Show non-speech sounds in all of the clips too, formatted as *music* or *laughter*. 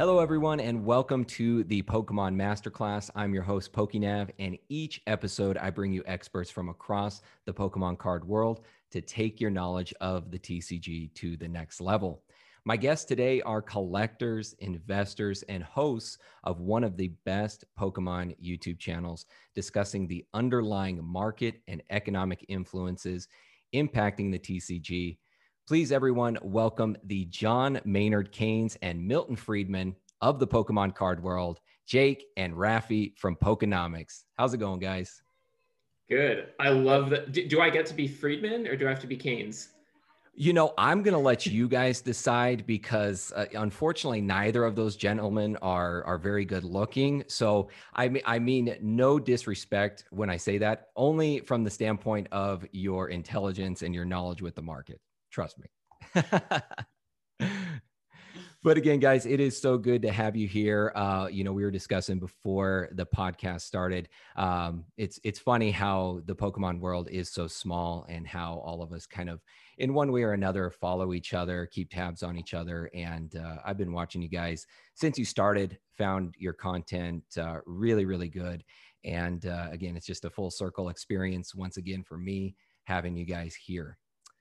Hello, everyone, and welcome to the Pokemon Masterclass. I'm your host, PokeNav, and each episode I bring you experts from across the Pokemon card world to take your knowledge of the TCG to the next level. My guests today are collectors, investors, and hosts of one of the best Pokemon YouTube channels discussing the underlying market and economic influences impacting the TCG. Please, everyone, welcome the John Maynard Keynes and Milton Friedman of the Pokemon card world, Jake and Rafi from Pokenomics. How's it going, guys? Good. I love that. Do, do I get to be Friedman or do I have to be Keynes? You know, I'm going to let you guys decide because uh, unfortunately, neither of those gentlemen are are very good looking. So I mean, I mean, no disrespect when I say that, only from the standpoint of your intelligence and your knowledge with the market. Trust me. *laughs* but again, guys, it is so good to have you here. Uh, you know, we were discussing before the podcast started. Um, it's it's funny how the Pokemon world is so small and how all of us kind of, in one way or another, follow each other, keep tabs on each other. And uh, I've been watching you guys since you started. Found your content uh, really, really good. And uh, again, it's just a full circle experience once again for me having you guys here.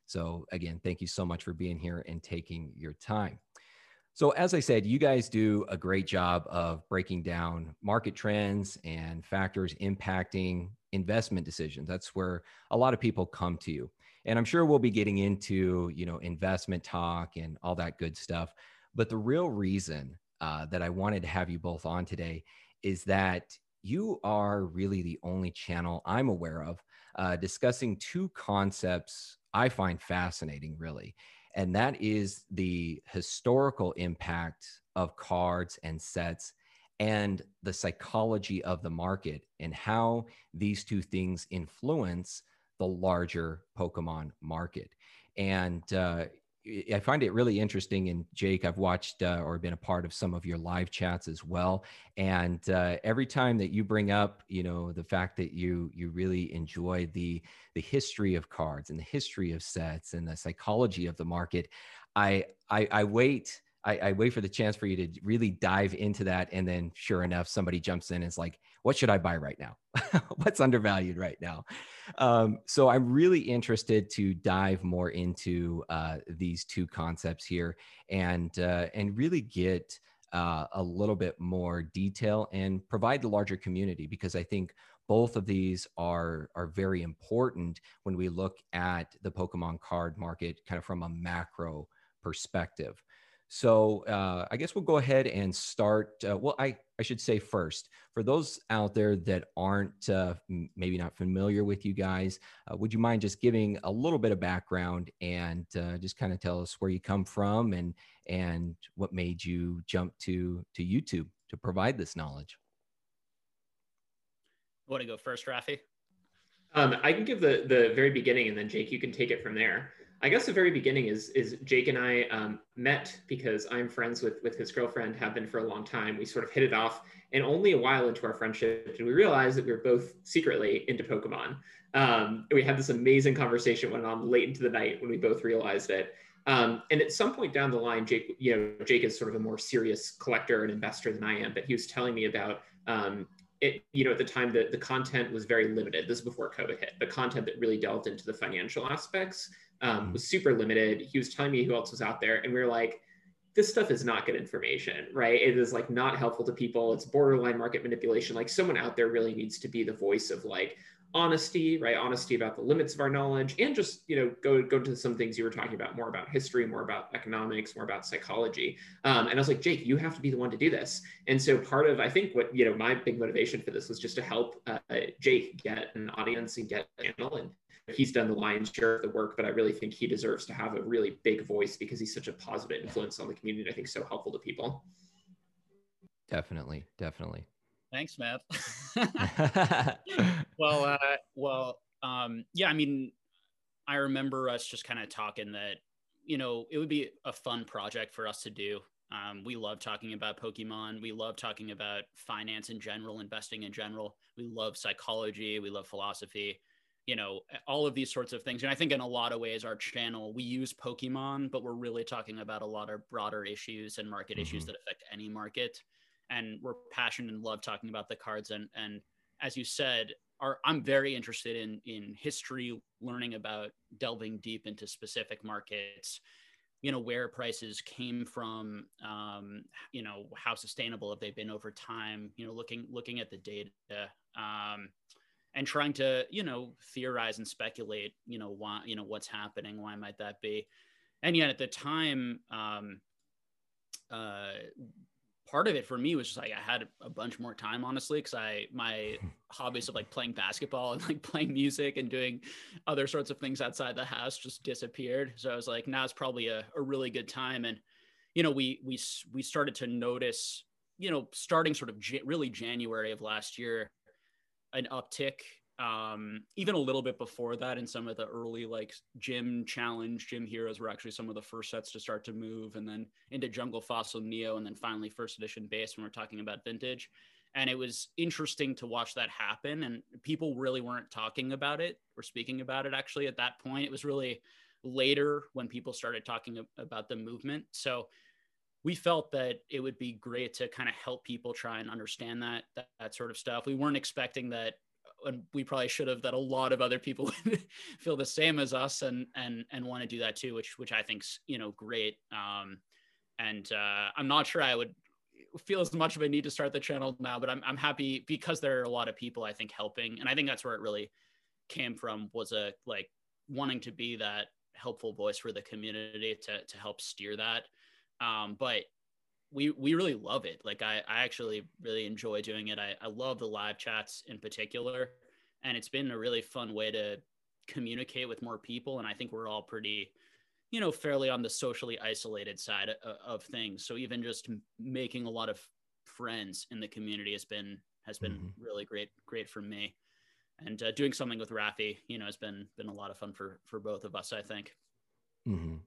So again, thank you so much for being here and taking your time. So, as I said, you guys do a great job of breaking down market trends and factors impacting investment decisions. That's where a lot of people come to you. And I'm sure we'll be getting into, you know, investment talk and all that good stuff. But the real reason uh, that I wanted to have you both on today is that you are really the only channel I'm aware of uh, discussing two concepts I find fascinating, really and that is the historical impact of cards and sets and the psychology of the market and how these two things influence the larger Pokemon market. And uh, I find it really interesting. And Jake, I've watched uh, or been a part of some of your live chats as well. And uh, every time that you bring up, you know, the fact that you you really enjoy the the history of cards and the history of sets and the psychology of the market, I I, I wait. I, I, wait for the chance for you to really dive into that. And then sure enough, somebody jumps in and is like, what should I buy right now? *laughs* What's undervalued right now? Um, so I'm really interested to dive more into uh, these two concepts here and, uh, and really get uh, a little bit more detail and provide the larger community because I think both of these are are very important when we look at the Pokemon card market kind of from a macro perspective. So uh, I guess we'll go ahead and start. Uh, well, I, I should say first, for those out there that aren't uh, maybe not familiar with you guys, uh, would you mind just giving a little bit of background and uh, just kind of tell us where you come from and and what made you jump to to YouTube to provide this knowledge? Want to go first, Rafi? Um, I can give the the very beginning, and then Jake, you can take it from there. I guess the very beginning is is Jake and I um, met because I'm friends with with his girlfriend, have been for a long time. We sort of hit it off, and only a while into our friendship did we realize that we were both secretly into Pokemon. Um, we had this amazing conversation went on late into the night when we both realized it. Um, and at some point down the line, Jake, you know, Jake is sort of a more serious collector and investor than I am, but he was telling me about um, it, you know, at the time the, the content was very limited. This is before COVID hit. The content that really delved into the financial aspects um, mm-hmm. was super limited. He was telling me who else was out there, and we were like, this stuff is not good information, right? It is like not helpful to people. It's borderline market manipulation. Like someone out there really needs to be the voice of like honesty, right? Honesty about the limits of our knowledge, and just you know go go to some things you were talking about, more about history, more about economics, more about psychology. Um, and I was like, Jake, you have to be the one to do this. And so part of I think what you know my big motivation for this was just to help uh, Jake get an audience and get a channel and he's done the lion's share of the work, but I really think he deserves to have a really big voice because he's such a positive influence on the community. I think so helpful to people. Definitely, definitely. Thanks, Matt. *laughs* *laughs* well, uh, well, um, yeah. I mean, I remember us just kind of talking that you know it would be a fun project for us to do. Um, we love talking about Pokemon. We love talking about finance in general, investing in general. We love psychology. We love philosophy you know all of these sorts of things and i think in a lot of ways our channel we use pokemon but we're really talking about a lot of broader issues and market mm-hmm. issues that affect any market and we're passionate and love talking about the cards. And and as you said are i'm very interested in in history learning about delving deep into specific markets you know where prices came from um, you know how sustainable have they been over time you know looking looking at the data um, and trying to you know theorize and speculate you know why you know what's happening why might that be? And yet at the time um, uh, part of it for me was just like I had a bunch more time, honestly, because I my *laughs* hobbies of like playing basketball and like playing music and doing other sorts of things outside the house just disappeared. So I was like, now it's probably a, a really good time. And you know, we we we started to notice, you know, starting sort of j- really January of last year, an uptick um, even a little bit before that in some of the early like gym challenge gym heroes were actually some of the first sets to start to move and then into jungle fossil neo and then finally first edition base when we're talking about vintage. And it was interesting to watch that happen and people really weren't talking about it or speaking about it actually at that point. It was really later when people started talking about the movement. So we felt that it would be great to kind of help people try and understand that, that, that sort of stuff. We weren't expecting that and we probably should have that a lot of other people *laughs* feel the same as us and and and want to do that too which which i think's you know great. Um and uh i'm not sure i would feel as much of a need to start the channel now but i'm, I'm happy because there are a lot of people i think helping. And i think that's where it really came from was a like wanting to be that helpful voice for the community to to help steer that. Um but we we really love it. Like I, I actually really enjoy doing it. I, I love the live chats in particular. And it's been a really fun way to communicate with more people. And I think we're all pretty, you know, fairly on the socially isolated side of, of things. So even just making a lot of friends in the community has been has been mm-hmm. really great, great for me. And uh, doing something with Rafi, you know, has been been a lot of fun for for both of us. I think. Mm-hmm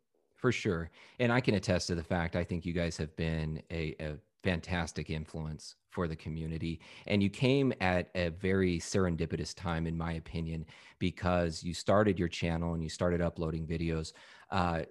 for sure. And I can attest to the fact I think you guys have been a, a fantastic influence for the community. And you came at a very serendipitous time, in my opinion, because you started your channel and you started uploading videos. Uh,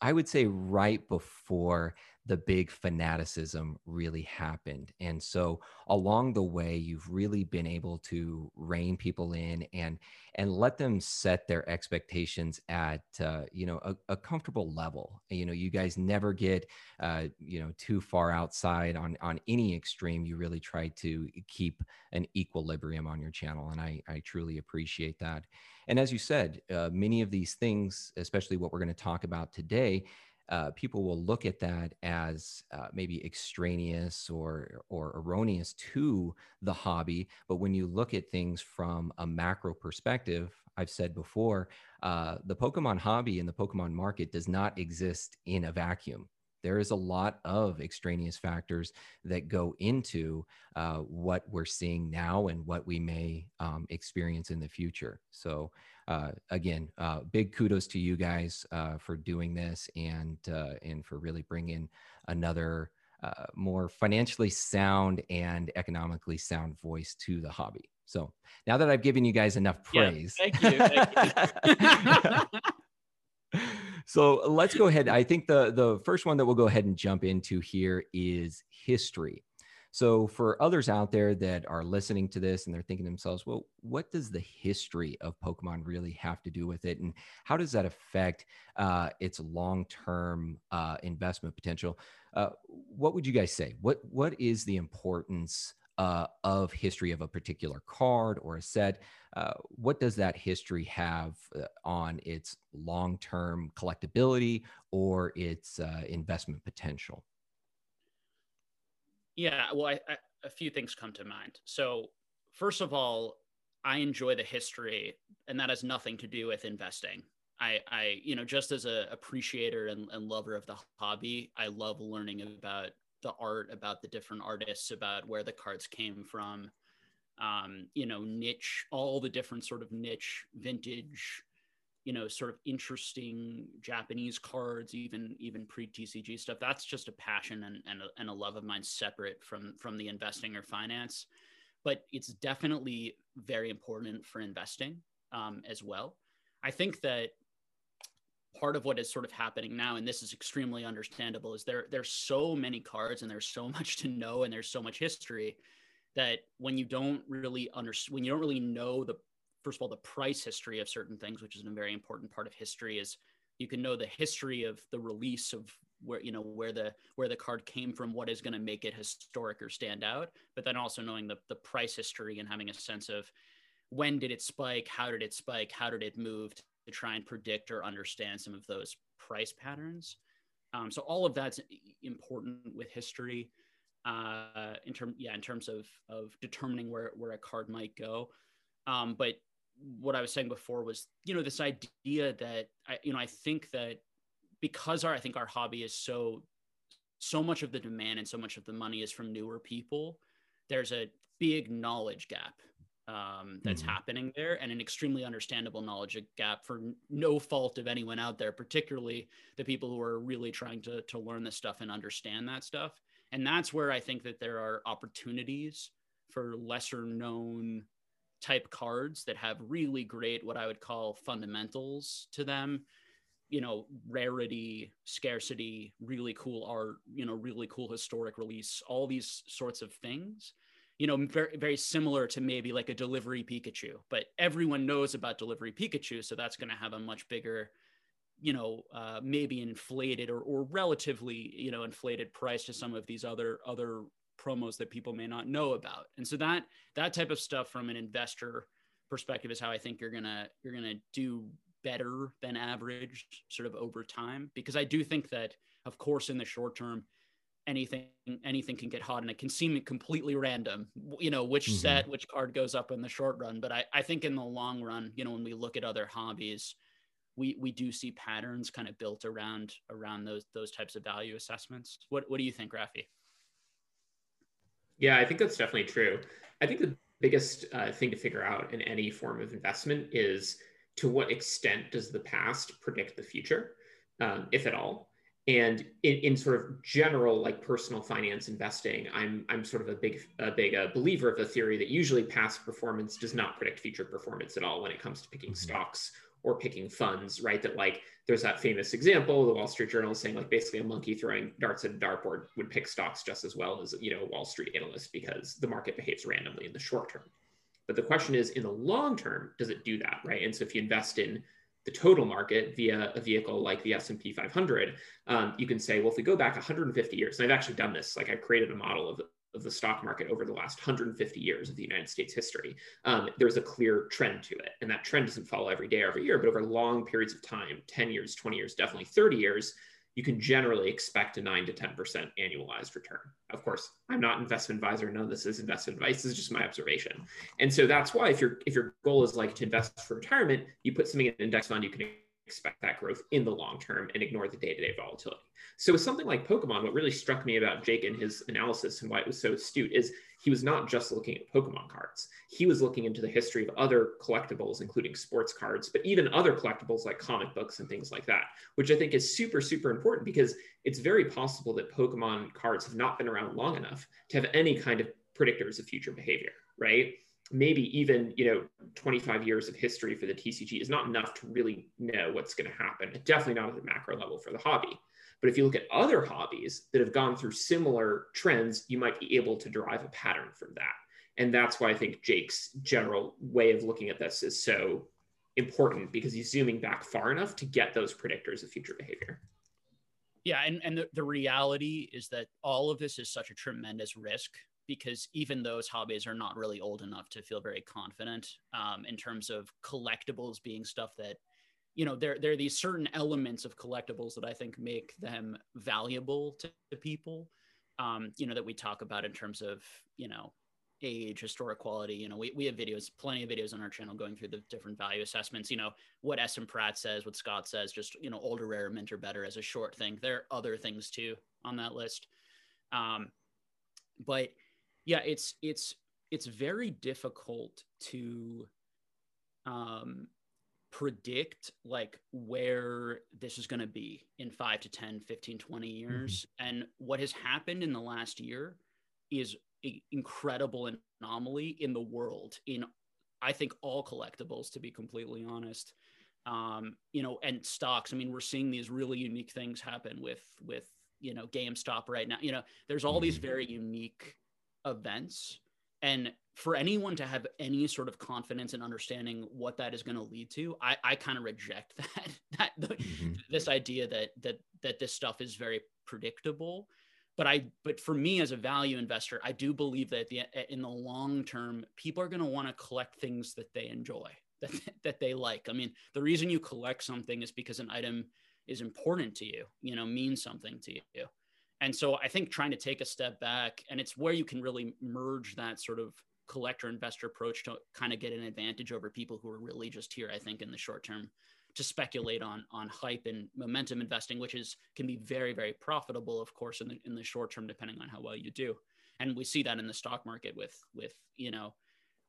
I would say right before the big fanaticism really happened. And so along the way, you've really been able to rein people in and and let them set their expectations at uh, you know a, a, comfortable level. You know, you guys never get uh, you know too far outside on on any extreme. You really try to keep an equilibrium on your channel, and I I truly appreciate that. And as you said, uh, many of these things, especially what we're going to talk about today, uh, people will look at that as uh, maybe extraneous or or erroneous to the hobby. But when you look at things from a macro perspective, I've said before, uh, the Pokemon hobby and the Pokemon market does not exist in a vacuum. There is a lot of extraneous factors that go into uh, what we're seeing now and what we may um, experience in the future. So uh, again, uh, big kudos to you guys uh, for doing this and uh, and for really bringing another uh, more financially sound and economically sound voice to the hobby. So now that I've given you guys enough praise, yeah, thank you. Thank you. *laughs* so let's go ahead. I think the the first one that we'll go ahead and jump into here is history. So, for others out there that are listening to this and they're thinking to themselves, well, what does the history of Pokemon really have to do with it? And how does that affect uh, its long term uh, investment potential? Uh, what would you guys say? What What is the importance uh, of history of a particular card or a set? Uh, what does that history have uh, on its long term collectability or its investment potential? Yeah, well, I, I, a few things come to mind. So, first of all, I enjoy the history, and that has nothing to do with investing. I, I you know, just as a appreciator and, and lover of the hobby, I love learning about the art, about the different artists, about where the cards came from. Um, you know, niche, all the different sort of niche vintage you know sort of interesting japanese cards even even pre-tcg stuff that's just a passion and, and, a, and a love of mine separate from from the investing or finance but it's definitely very important for investing um, as well. I think that part of what is sort of happening now, and this is extremely understandable, is there there's so many cards and there's so *laughs* much to know and there's so much history that when you don't really understand, when you don't really know the first of all the price history of certain things, which is a very important part of history, is you can know the history of the release of where you know where the where the card came from what is going to make it historic or stand out but then also knowing the, the price history and having a sense of when did it spike how did it spike how did it move to try and predict or understand some of those price patterns um, so all of that's important with history uh, in term yeah in terms of of determining where where a card might go um, but what I was saying before was, you know, this idea that I, you know, I think that because our I think our hobby is so so much of the demand and so much of the money is from newer people. There's a big knowledge gap um, that's mm-hmm. happening there, and an extremely understandable knowledge gap for no fault of anyone out there, particularly the people who are really trying to to learn this stuff and understand that stuff. And that's where I think that there are opportunities for lesser known type cards that have really great what I would call fundamentals to them you know rarity scarcity really cool art you know really cool historic release all these sorts of things you know very, very similar to maybe like a delivery pikachu but everyone knows about delivery pikachu so that's going to have a much bigger you know uh, maybe inflated or, or relatively you know inflated price to some of these other other promos that people may not know about. And so that that type of stuff from an investor perspective is how i think you're gonna you're gonna do better than average sort of over time because I do think that of course in the short term anything anything can get hot and it can seem completely random you know which mm-hmm. set which card goes up in the short run but I, I think in the long run you know when we look at other hobbies we we do see patterns kind of built around around those those types of value assessments what what do you think Rafi yeah I think that's definitely true I think the biggest uh, thing to figure out in any form of investment is to what extent does the past predict the future, um, if at all? And in, in, sort of general, like personal finance investing, I'm I'm sort of a big a big uh, believer of the theory that usually past performance does not predict future performance at all when it comes to picking mm-hmm. stocks or picking funds, right? That like there's that famous example, the Wall Street Journal saying like basically a monkey throwing darts at a dartboard would pick stocks just as well as you know a Wall Street analyst because the market behaves randomly in the short term. But the question is, in the long term, does it do that, right? And so if you invest in the total market via a vehicle like the S&P 500, um, you can say, well, if we go back 150 years, and I've actually done this, like I've created a model of, of the stock market over the last 150 years of the United States history, um, there's a clear trend to it. And that trend doesn't follow every day, every year, but over long periods of time, 10 years, 20 years, definitely 30 years, you can generally expect a 9 to 10% annualized return. Of course, I'm not an investment advisor. None of this is investment advice. This is just my observation. And so that's why if your if your goal is like to invest for retirement, you put something in an index fund, you can expect that growth in the long term and ignore the day-to-day volatility. So with something like Pokemon, what really struck me about Jake and his analysis and why it was so astute is he was not just looking at Pokemon cards. He was looking into the history of other collectibles, including sports cards, but even other collectibles like comic books and things like that, which I think is super, super important because it's very possible that Pokemon cards have not been around long enough to have any kind of predictors of future behavior, right? maybe even you know 25 years of history for the tcg is not enough to really know what's going to happen definitely not at the macro level for the hobby but if you look at other hobbies that have gone through similar trends, you might be able to derive a pattern from that. And that's why I think Jake's general way of looking at this is so important because he's zooming back far enough to get those predictors of future behavior. Yeah, and, and the, the reality is that all of this is such a tremendous risk because even those hobbies are not really old enough to feel very confident um, in terms of collectibles being stuff that you know there there are these certain elements of collectibles that I think make them valuable to, to people. Um, you know that we talk about in terms of you know age, historic quality. You know, we, we have videos, plenty of videos on our channel going through the different value assessments. You know, what SM Pratt says, what Scott says, just you know, older, rare, mint, or better as a short thing. There are other things too on that list, um, but yeah, it's it's it's very difficult to um, predict like where this is going to be in 5 to 10 15 20 years mm-hmm. and what has happened in the last year is an incredible anomaly in the world in I think all collectibles, to be completely honest. Um, you know, and stocks. I mean, we're seeing these really unique things happen with with you know GameStop right now. You know, there's all these mm-hmm. very unique events, and for anyone to have any sort of confidence and understanding what that is going to lead to, I, I kind of reject *laughs* that that the, mm-hmm. this idea that that that this stuff is very predictable. But I but for me as a value investor, I do believe that the, in the long term, people are going to want to collect things that they enjoy, *laughs* that that they like. I mean, the reason you collect something is because an item is important to you, you know, means something to you. And so I think trying to take a step back, and it's where you can really merge that sort of collector investor approach to kind of get an advantage over people who are really just here, I think, in the short term to speculate on on hype and momentum investing, which is can be very, very profitable, of course, in the in the short term, depending on how well you do. And we see that in the stock market with with, you know,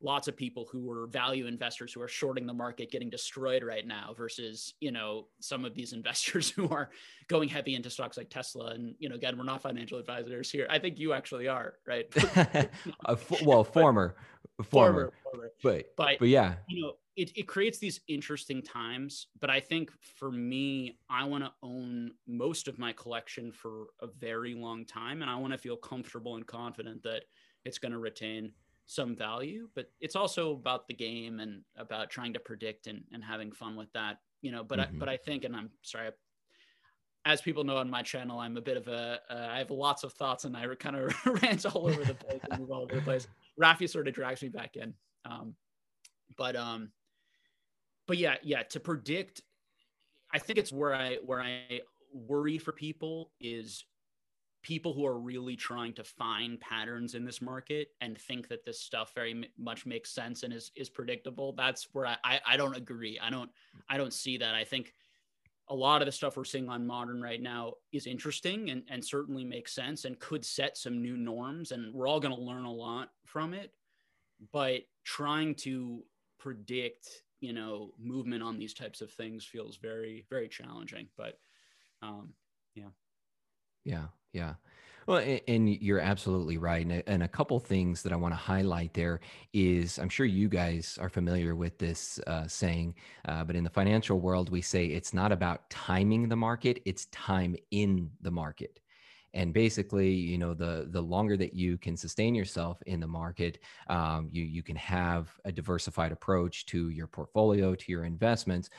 lots of people who are value investors who are shorting the market getting destroyed right now versus you know some of these *laughs* investors who are going heavy into stocks like tesla. And you know again we're not financial advisors here. I think you actually are right? *laughs* *laughs* Well former former, former, but but but yeah. you know it, it creates these interesting times. But i think for me i want to own most of my collection for a very long time. And i want to feel comfortable and confident that it's going to retain some value, but it's also about the game and about trying to predict and, and having fun with that, you know, but mm-hmm. I, but I think, and I'm sorry, as people know on my channel, I'm a bit of a. Uh, I have lots of thoughts and I kind of *laughs* rant all over the place and move all over the place. Rafi sort of drags me back in. Um, but, um, but yeah, yeah, to predict, I think it's where I, where I worry for people is people who are really trying to find patterns in this market and think that this stuff very much makes sense and is is predictable that's where I, I i, don't agree. I don't i don't see that. I think a lot of the stuff we're seeing on modern right now is interesting and, and certainly makes sense and could set some new norms and we're all going to learn a lot from it. But trying to predict you know movement on these types of things feels very very challenging but um yeah yeah, yeah. Well, and you're absolutely right. And a couple things that I want to highlight there is I'm sure you guys are familiar with this uh, saying, uh, but in the financial world, we say it's not about timing the market, it's time in the market. And basically, you know, the the longer that you can sustain yourself in the market, um, you you can have a diversified approach to your portfolio, to your investments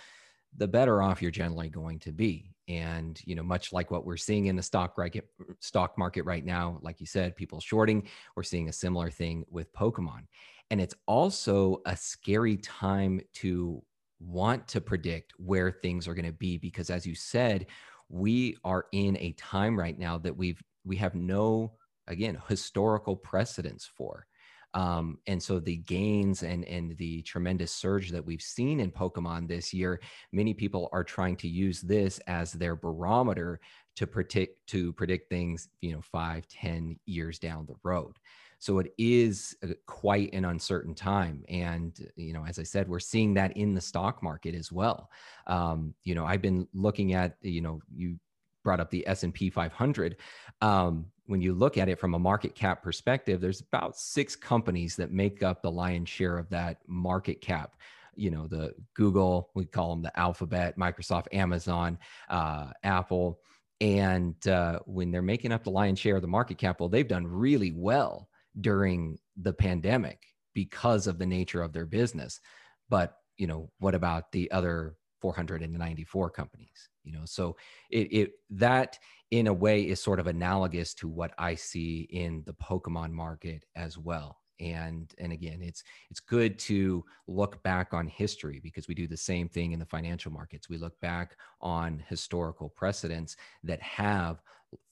the better off you're generally going to be. And you know, much like what we're seeing in the stock market, stock market right now, like you said, people shorting. We're seeing a similar thing with Pokemon, and it's also a scary time to want to predict where things are going to be because, as you said, we are in a time right now that we've we have no again historical precedence for um, and so the gains and and the tremendous surge that we've seen in Pokemon this year, many people are trying to use this as their barometer to predict to predict things, you know, five, ten years down the road. So it is quite an uncertain time, and you know, as I said, we're seeing that in the stock market as well. Um, you know, I've been looking at, you know, you brought up the S&P 500 um, when you look at it from a market cap perspective, there's about six companies that make up the lion's share of that market cap. You know, the Google, we call them the Alphabet, Microsoft, Amazon, uh, Apple. And uh, when they're making up the lion's share of the market cap, well, they've done really well during the pandemic because of the nature of their business. But, you know, what about the other 494 companies? You know, so it, it that in a way is sort of analogous to what I see in the Pokemon market as well. And and again, it's it's good to look back on history because we do the same thing in the financial markets. We look back on historical precedents that have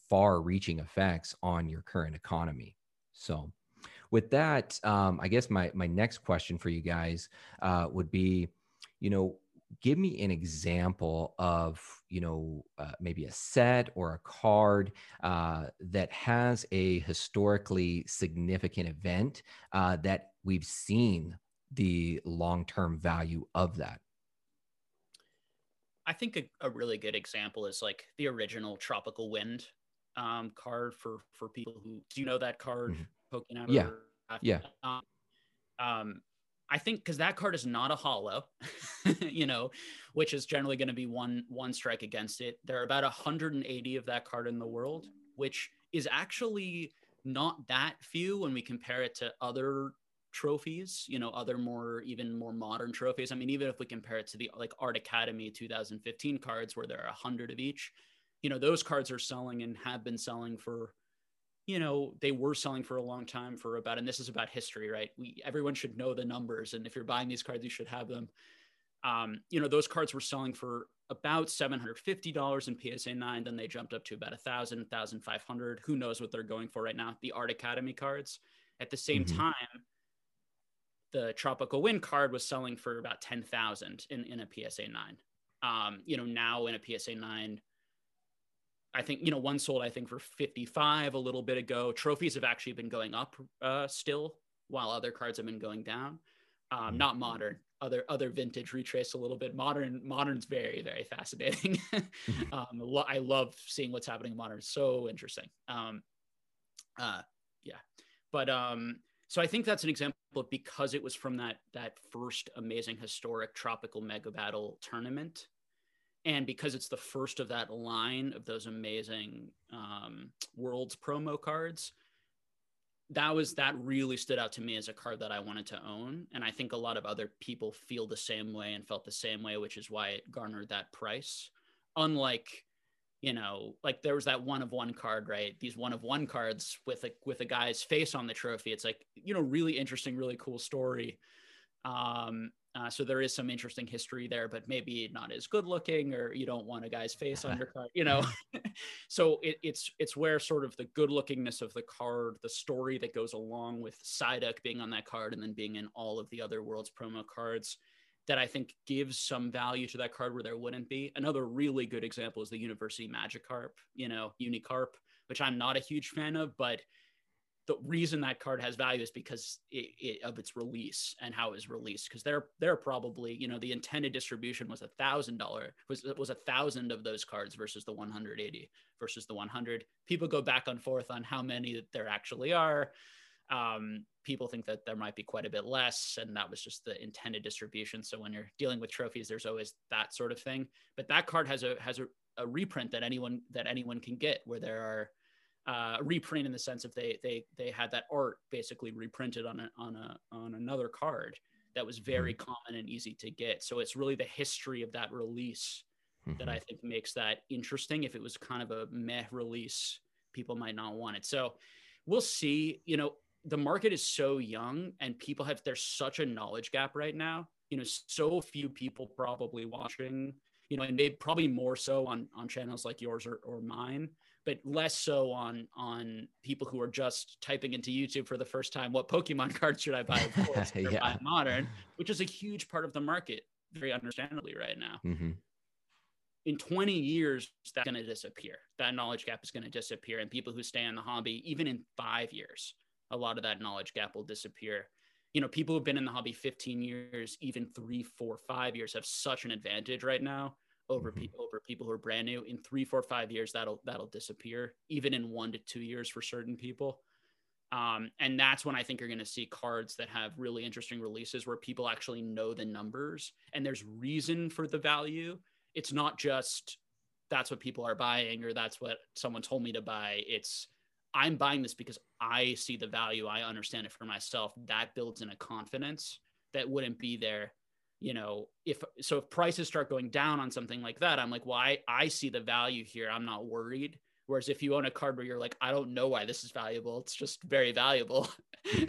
far-reaching effects on your current economy. So, with that, um, I guess my my next question for you guys uh, would be, you know, give me an example of you know uh, maybe a set or a card uh, that has a historically significant event uh, that we've seen the long-term value of that? I think a, a, really good example is like the original tropical wind um, card for for people who do you know that card mm-hmm. poking out yeah. yeah. Um, I think because that card is not a hollow, *laughs* you know, which is generally going to be one one strike against it. There are about 180 of that card in the world, which is actually not that few when we compare it to other trophies, you know, other more even more modern trophies. I mean, even if we compare it to the like Art Academy 2015 cards where there are 100 of each, you know, those cards are selling and have been selling for you know they were selling for a long time for about and this is about history right? We everyone should know the numbers and if you're buying these cards you should have them. Um, you know those cards were selling for about $750 in psa 9 then they jumped up to about a thousand thousand five hundred. Who knows what they're going for right now? The art academy cards. At the same mm-hmm. time the tropical wind card was selling for about 10000 in, in a psa 9 um, you know now in a psa 9 I think you know one sold I think for 55 a little bit ago. Trophies have actually been going up uh, still, while other cards have been going down. Um, mm-hmm. not modern. Other other vintage retrace a little bit. Modern modern's very very fascinating. Mm-hmm. *laughs* *laughs* um, lo- I love seeing what's happening in modern. So interesting. Um, uh, yeah, but um, so I think that's an example of because it was from that that first amazing historic tropical mega battle tournament and because it's the first of that line of those amazing um, worlds promo cards that was that really stood out to me as a card that i wanted to own. And i think a lot of other people feel the same way and felt the same way which is why it garnered that price. Unlike you know like there was that one of one card right? These one of one cards with a with a guy's face on the trophy. It's like you know really interesting really cool story. Um uh, so there is some interesting history there, but maybe not as good looking, or you don't want a guy's face on your card, you know. *laughs* so it, it's it's where sort of the good lookingness of the card, the story that goes along with Psyduck being on that card, and then being in all of the other world's promo cards, that I think gives some value to that card where there wouldn't be. Another really good example is the University Magikarp, you know, Unicarp, which I'm not a huge fan of, but the reason that card has value is because it, it, of its release and how it was released. Because they're they're probably you know the intended distribution was a thousand dollar was was a thousand of those cards versus the 180 versus the 100. People go back and forth on how many there actually are. Um, people think that there might be quite a bit less, and that was just the intended distribution. So when you're dealing with trophies, there's always that sort of thing. But that card has a has a, a reprint that anyone that anyone can get, where there are uh, reprint in the sense of they they they had that art basically reprinted on a on a on another card that was very mm-hmm. common and easy to get. So it's really the history of that release mm-hmm. that I think makes that interesting. If it was kind of a meh release, people might not want it. So we'll see. You know, the market is so young and people have there's such a knowledge gap right now. You know, so few people probably watching, you know, and they probably more so on on channels like yours or, or mine but less so on on people who are just typing into YouTube for the first time. What Pokemon *laughs* cards should I buy? Of course, *laughs* yeah. buy modern, which is a huge part of the market, very understandably right now. Mm-hmm. In 20 years, that's going to disappear. That knowledge gap is going to disappear, and people who stay in the hobby, even in five years, a lot of that knowledge gap will disappear. You know, people who've been in the hobby 15 years, even three, four, five years, have such an advantage right now over mm-hmm. pe- over people who are brand new. In three, four, five years, that'll that'll disappear. Even in one to two years for certain people. Um, and that's when I think you're going to see cards that have really interesting releases where people actually know the numbers and there's reason for the value. It's not just that's what people are buying or that's what someone told me to buy. It's I'm buying this because I see the value. I understand it for myself. That builds in a confidence that wouldn't be there you know if so if prices start going down on something like that i'm like well i, I see the value here. I'm not worried. Whereas if you own a card where you're like i don't know why this is valuable. It's just very valuable. *laughs*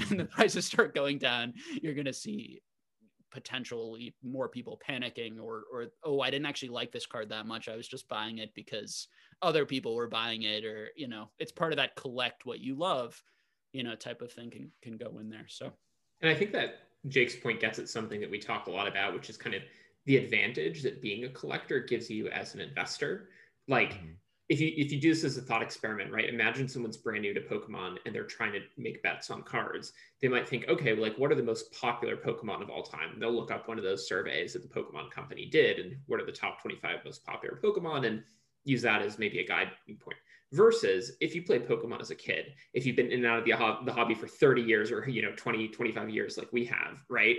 And the prices start going down you're going to see potentially more people panicking or or oh i didn't actually like this card that much. I was just buying it because other people were buying it or you know it's part of that collect what you love you know type of thing can can go in there so. And i think that Jake's point gets at something that we talk a lot about, which is kind of the advantage that being a collector gives you as an investor. Like mm-hmm. if you if you do this as a thought experiment, right? Imagine someone's brand new to Pokemon and they're trying to make bets on cards. They might think, okay, well, like what are the most popular Pokemon of all time? they'll look up one of those surveys that the Pokemon company did and what are the top 25 most popular Pokemon and use that as maybe a guide point versus if you play pokemon as a kid if you've been in and out of the, the hobby for 30 years or you know 20 25 years like we have right?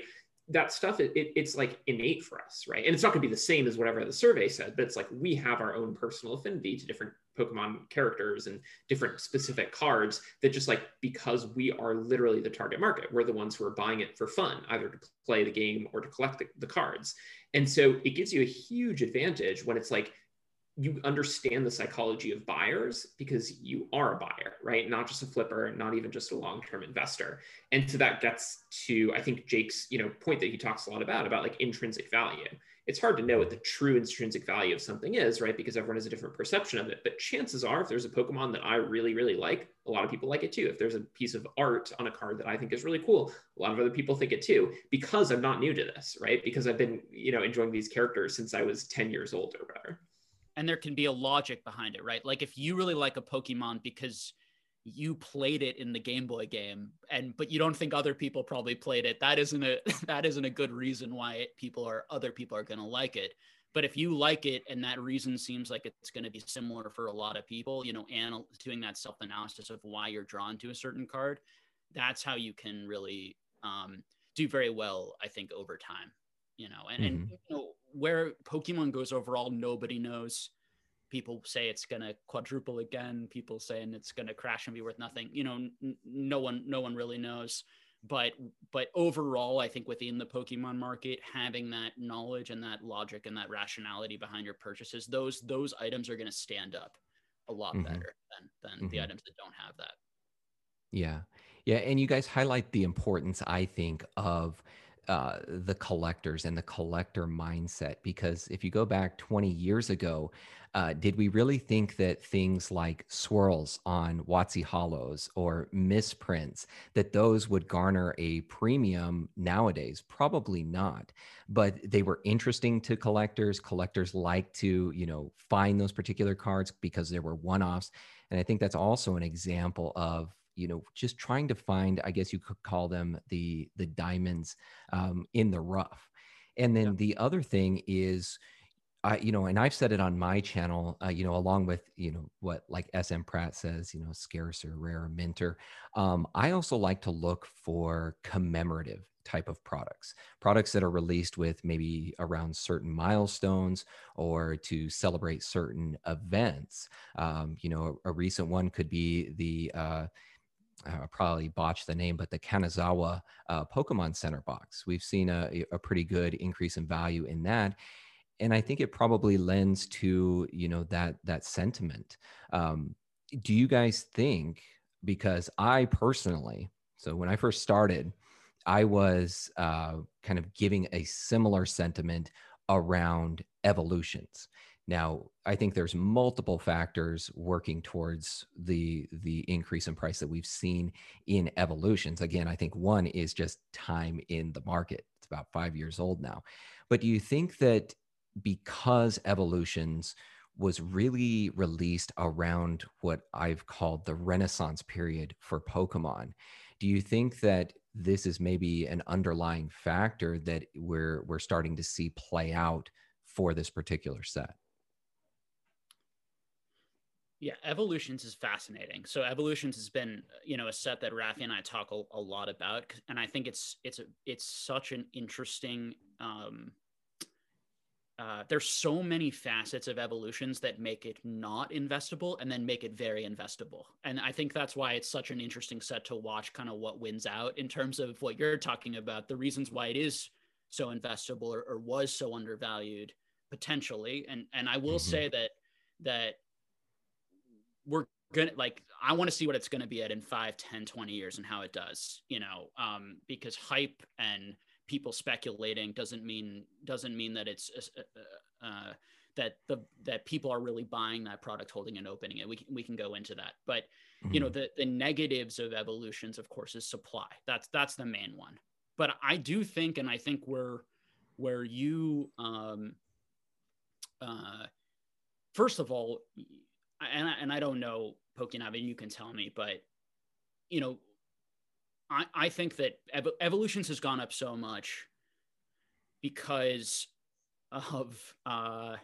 That stuff it, it, it's like innate for us right? And it's not going to be the same as whatever the survey said but it's like we have our own personal affinity to different pokemon characters and different specific cards that just like because we are literally the target market we're the ones who are buying it for fun either to play the game or to collect the, the cards. And so it gives you a huge advantage when it's like you understand the psychology of buyers because you are a buyer, right? Not just a flipper, not even just a long-term investor. And so that gets to, I think Jake's, you know, point that he talks a lot about, about like intrinsic value. It's hard to know what the true intrinsic value of something is, right? Because everyone has a different perception of it. But chances are, if there's a Pokemon that I really, really like, a lot of people like it too. If there's a piece of art on a card that I think is really cool, a lot of other people think it too, because I'm not new to this, right? Because I've been, you know, enjoying these characters since I was 10 years old or whatever and there can be a logic behind it, right? Like if you really like a Pokemon because you played it in the Game Boy game and but you don't think other people probably played it, that isn't a *laughs* that isn't a good reason why it, people are other people are going to like it. But if you like it and that reason seems like it's going to be similar for a lot of people, you know, and doing that self analysis of why you're drawn to a certain card, that's how you can really um, do very well, I think, over time. You know, and, mm-hmm. and you know, where Pokemon goes overall, nobody knows. People say it's going to quadruple again. People saying it's going to crash and be worth nothing. You know, n- no one, no one really knows. But, but overall, I think within the Pokemon market, having that knowledge and that logic and that rationality behind your purchases, those those items are going to stand up a lot mm-hmm. better than than mm-hmm. the items that don't have that. Yeah, yeah, and you guys highlight the importance, I think, of uh, the collectors and the collector mindset. Because if you go back 20 years ago, uh, did we really think that things like swirls on WotC Hollows or misprints that those would garner a premium nowadays? Probably not. But they were interesting to collectors. Collectors like to, you know, find those particular cards because there were one-offs. And I think that's also an example of you know just trying to find i guess you could call them the the diamonds um, in the rough and then yeah. the other thing is I, you know, and I've said it on my channel, uh, you know, along with, you know, what like SM Pratt says, you know, scarce or rare or minter. Um, I also like to look for commemorative type of products, products that are released with maybe around certain milestones or to celebrate certain events. Um, you know, a, a, recent one could be the, uh, I probably botched the name, but the Kanazawa uh, Pokemon Center box. We've seen a, a pretty good increase in value in that. And I think it probably lends to, you know, that, that sentiment. Um, do you guys think, because I personally, so when I first started, I was uh, kind of giving a similar sentiment around evolutions. Now, I think there's multiple factors working towards the the increase in price that we've seen in evolutions. Again, I think one is just time in the market. It's about 5 years old now. But do you think that because evolutions was really released around what I've called the renaissance period for Pokemon, do you think that this is maybe an underlying factor that we're we're starting to see play out for this particular set? Yeah, Evolutions is fascinating. So Evolutions has been, you know, a set that Rafi and I talk a, a lot about, and I think it's it's a it's such an interesting. Um, uh, there's so many facets of evolutions that make it not investable and then make it very investable and i think that's why it's such an interesting set to watch kind of what wins out in terms of what you're talking about the reasons why it is so investable or, or was so undervalued potentially and and i will mm-hmm. say that that we're gonna like i want to see what it's going to be at in 5 10 20 years and how it does you know um, because hype and people speculating doesn't mean doesn't mean that it's uh, uh, uh, that the that people are really buying that product holding and opening it we can, we can go into that but mm-hmm. you know mm-hmm. the the negatives of evolutions of course is supply that's that's the main one but i do think and i think where where you um uh first of all and I, and I don't know Pokinavi, you can tell me, but you know, I I think that ev- evolutions has gone up so much because of uh,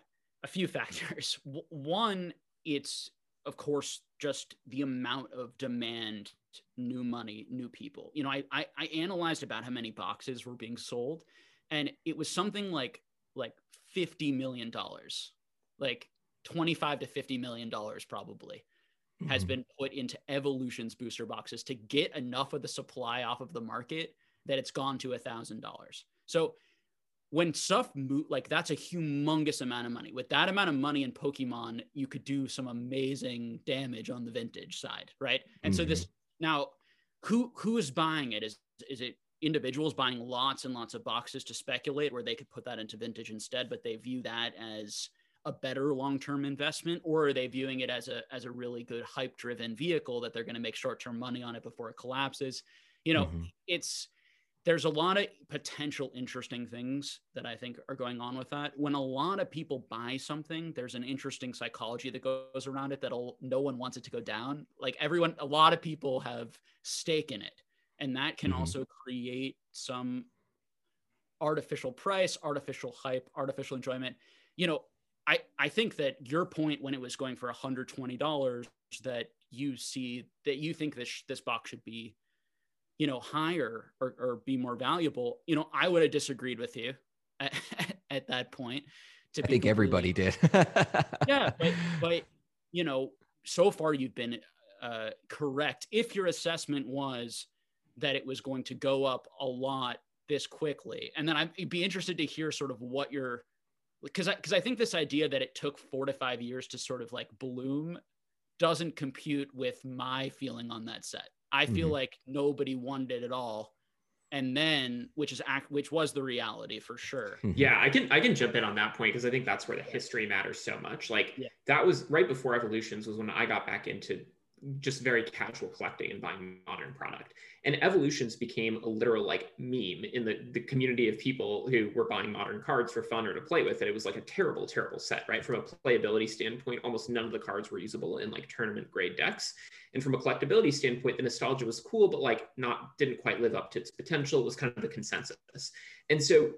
a few *laughs* factors. W- one, it's of course just the amount of demand new money, new people. You know, I, I I analyzed about how many boxes were being sold, and it was something like like fifty million dollars, like twenty five to fifty million dollars probably mm-hmm. has been put into Evolution's booster boxes to get enough of the supply off of the market that it's gone to a thousand dollars. So when stuff mo- like that's a humongous amount of money. With that amount of money in Pokemon, you could do some amazing damage on the vintage side, right? And mm-hmm. so this mm-hmm. now, who who is buying it? Is is it individuals buying lots and lots of boxes to speculate, where they could put that into vintage instead, but they view that as a better long-term investment or are they viewing it as a as a really good hype driven vehicle that they're going to make short-term money on it before it collapses you know mm-hmm. it's there's a lot of potential interesting things that i think are going on with that when a lot of people buy something there's an interesting psychology that goes around it that no one wants it to go down like everyone a lot of people have stake in it and that can mm-hmm. also create some artificial price artificial hype artificial enjoyment you know I, I think that your point when it was going for $120 that you see that you think this this box should be you know higher or, or be more valuable you know i would have disagreed with you *laughs* at, at that point to i think everybody did. yeah but, *laughs* but you know so far you've been uh, correct. If your assessment was that it was going to go up a lot this quickly and then i'd be interested to hear sort of what your because I because I think this idea that it took four to five years to sort of like bloom doesn't compute with my feeling on that set. I feel mm-hmm. like nobody wanted it at all. And then, which is act, which was the reality for sure. *laughs* Mm-hmm. Yeah, I can I can jump in on that point because I think that's where the history matters so much. Like yeah. that was right before Evolutions was when I got back into just very casual collecting and buying modern product. And evolutions became a literal like meme in the, the community of people who were buying modern cards for fun or to play with. And it was like a terrible, terrible set, right? From a playability standpoint, almost none of the cards were usable in like tournament grade decks. And from a collectability standpoint, the nostalgia was cool, but like not didn't quite live up to its potential. Was kind of the consensus. And so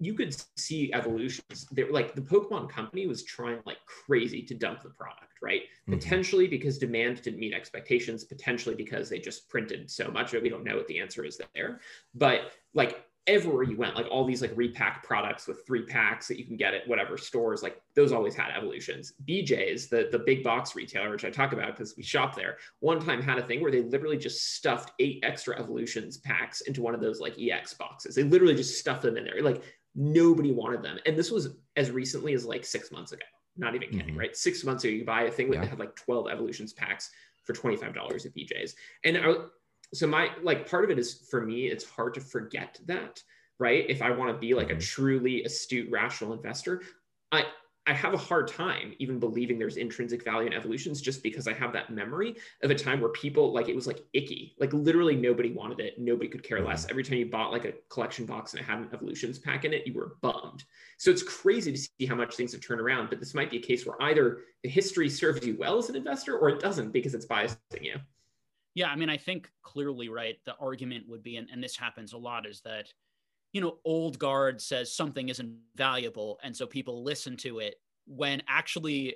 you could see evolutions. Like the Pokemon company was trying like crazy to dump the product, right? Mm-hmm. Potentially because demand didn't meet expectations, potentially because they just printed so much that we don't know what the answer is there. But like everywhere you went, like all these like repack products with three packs that you can get at whatever stores, like those always had evolutions. BJ's, the, the big box retailer, which I talk about because we shop there, one time had a thing where they literally just stuffed eight extra evolutions packs into one of those like EX boxes. They literally just stuffed them in there. Like nobody wanted them. And this was as recently as like six months ago. Not even kidding, mm-hmm. right? Six months ago, you buy a thing yeah. that had like 12 evolutions packs for $25 at BJ's. And I, so my like part of it is for me, it's hard to forget that, right? If I want to be like mm-hmm. a truly astute, rational investor, I I have a hard time even believing there's intrinsic value in evolutions just because I have that memory of a time where people like it was like icky. Like literally nobody wanted it. Nobody could care less. Mm-hmm. Every time you bought like a collection box and it had an evolutions pack in it, you were bummed. So it's crazy to see how much things have turned around. But this might be a case where either the history serves you well as an investor or it doesn't because it's biasing you. Yeah. I mean, I think clearly, right, the argument would be, and, and this happens a lot, is that you know, old guard says something isn't valuable. And so people listen to it when actually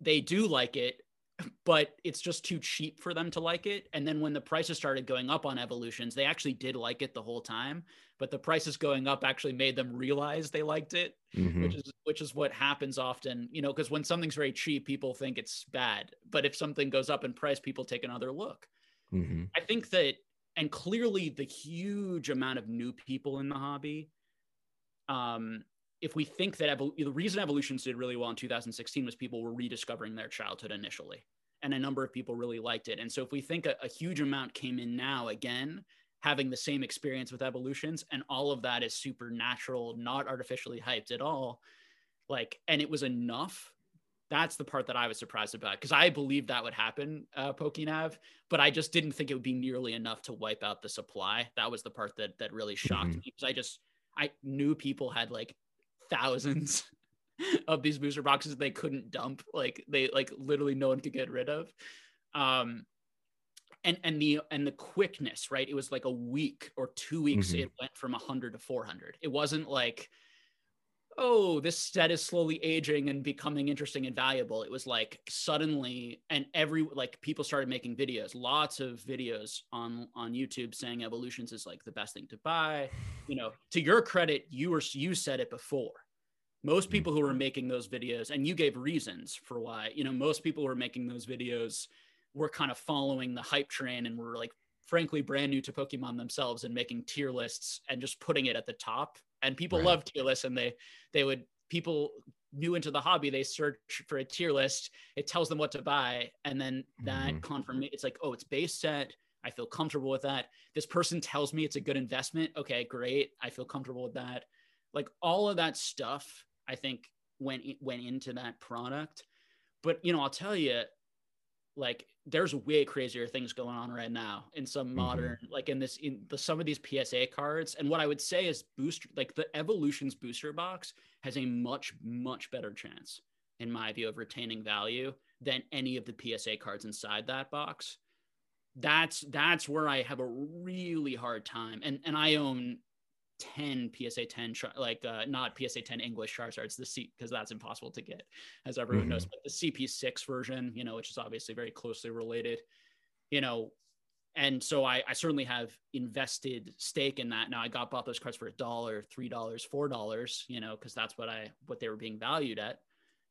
they do like it, but it's just too cheap for them to like it. And then when the prices started going up on evolutions, they actually did like it the whole time, but the prices going up actually made them realize they liked it, mm-hmm. which is which is what happens often, you know, because when something's very cheap, people think it's bad. But if something goes up in price, people take another look. Mm-hmm. I think that and clearly the huge amount of new people in the hobby um, if we think that the reason evolutions did really well in 2016 was people were rediscovering their childhood initially and a number of people really liked it. And so if we think a, a, huge amount came in now again having the same experience with evolutions and all of that is supernatural not artificially hyped at all like and it was enough that's the part that I was surprised about because I believed that would happen, uh, PokeNav, but I just didn't think it would be nearly enough to wipe out the supply. That was the part that that really shocked mm-hmm. me because I just I knew people had like thousands *laughs* of these booster boxes they couldn't dump, like they like literally no one could get rid of. Um, and and the and the quickness, right? It was like a week or two weeks. Mm-hmm. It went from 100 to 400. It wasn't like oh, this set is slowly aging and becoming interesting and valuable. It was like suddenly, and every like people started making videos, lots of videos on on YouTube saying evolutions is like the best thing to buy. You know, to your credit, you were you said it before. Most mm. people who were making those videos, and you gave reasons for why. You know, most people who were making those videos were kind of following the hype train and were like frankly brand new to Pokemon themselves and making tier lists and just putting it at the top. And people right. love tier lists and they they would people new into the hobby, they search for a tier list, it tells them what to buy, and then that mm-hmm. confirmation it's like, oh, it's base set. I feel comfortable with that. This person tells me it's a good investment. Okay, great. I feel comfortable with that. Like all of that stuff, I think went went into that product. But you know, I'll tell you, like there's way crazier things going on right now in some mm-hmm. modern mm-hmm. like in this in the some of these psa cards and what i would say is booster like the evolutions booster box has a much much better chance in my view of retaining value than any of the psa cards inside that box that's that's where i have a really hard time and and i own 10 PSA 10 like uh, not PSA 10 English Charizards the C because that's impossible to get as everyone mm-hmm. knows but the CP6 version you know which is obviously very closely related you know and so I, I certainly have invested stake in that now I got bought those cards for a dollar three dollars four dollars you know because that's what I what they were being valued at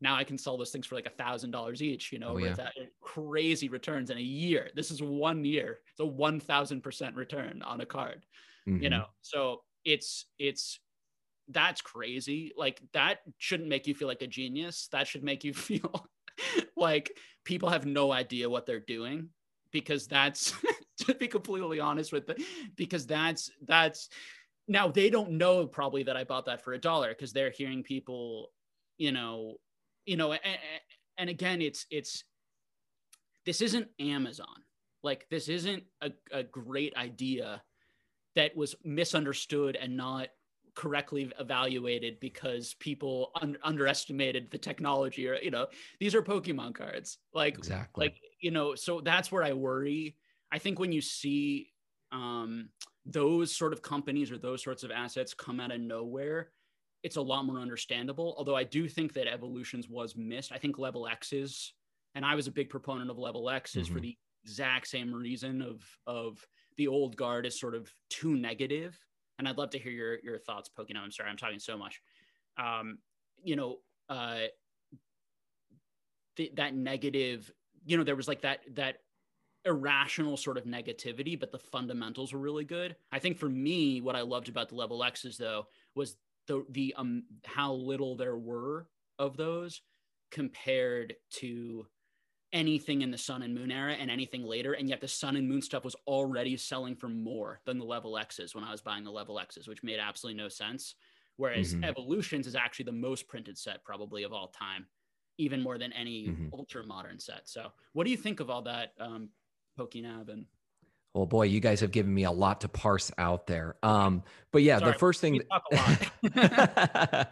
now I can sell those things for like a thousand dollars each, you know, oh, yeah. with crazy returns in a year. This is one year. It's a 1000% return on a card, mm-hmm. you know? So it's it's that's crazy. Like that shouldn't make you feel like a genius. That should make you *laughs* feel like people have no idea what they're doing because that's *laughs* to be completely honest with the because that's that's now they don't know probably that I bought that for a dollar because they're hearing people, you know, you know, and, and again, it's it's this isn't Amazon. Like this isn't a, a great idea that was misunderstood and not correctly evaluated because people un- underestimated the technology or you know these are pokemon cards. Like exactly. like you know so that's where i worry. I think when you see um those sort of companies or those sorts of assets come out of nowhere it's a lot more understandable. Although i do think that evolutions was missed. I think level x's and i was a big proponent of level x's mm-hmm. for the exact same reason of of the old guard is sort of too negative. And I'd love to hear your your thoughts, Pokino. I'm sorry, I'm talking so much. Um, you know, uh, th- that negative. You know, there was like that that irrational sort of negativity, but the fundamentals were really good. I think for me, what I loved about the level X's though was the the um how little there were of those compared to anything in the Sun and Moon era and anything later. And yet the Sun and Moon stuff was already selling for more than the level X's when I was buying the level X's, which made absolutely no sense. Whereas mm-hmm. Evolutions is actually the most printed set probably of all time, even more than any mm-hmm. ultra modern set. So what do you think of all that, um, PokeNav and well, boy, you guys have given me a lot to parse out there. Um, but yeah, Sorry, the first thing, *laughs* the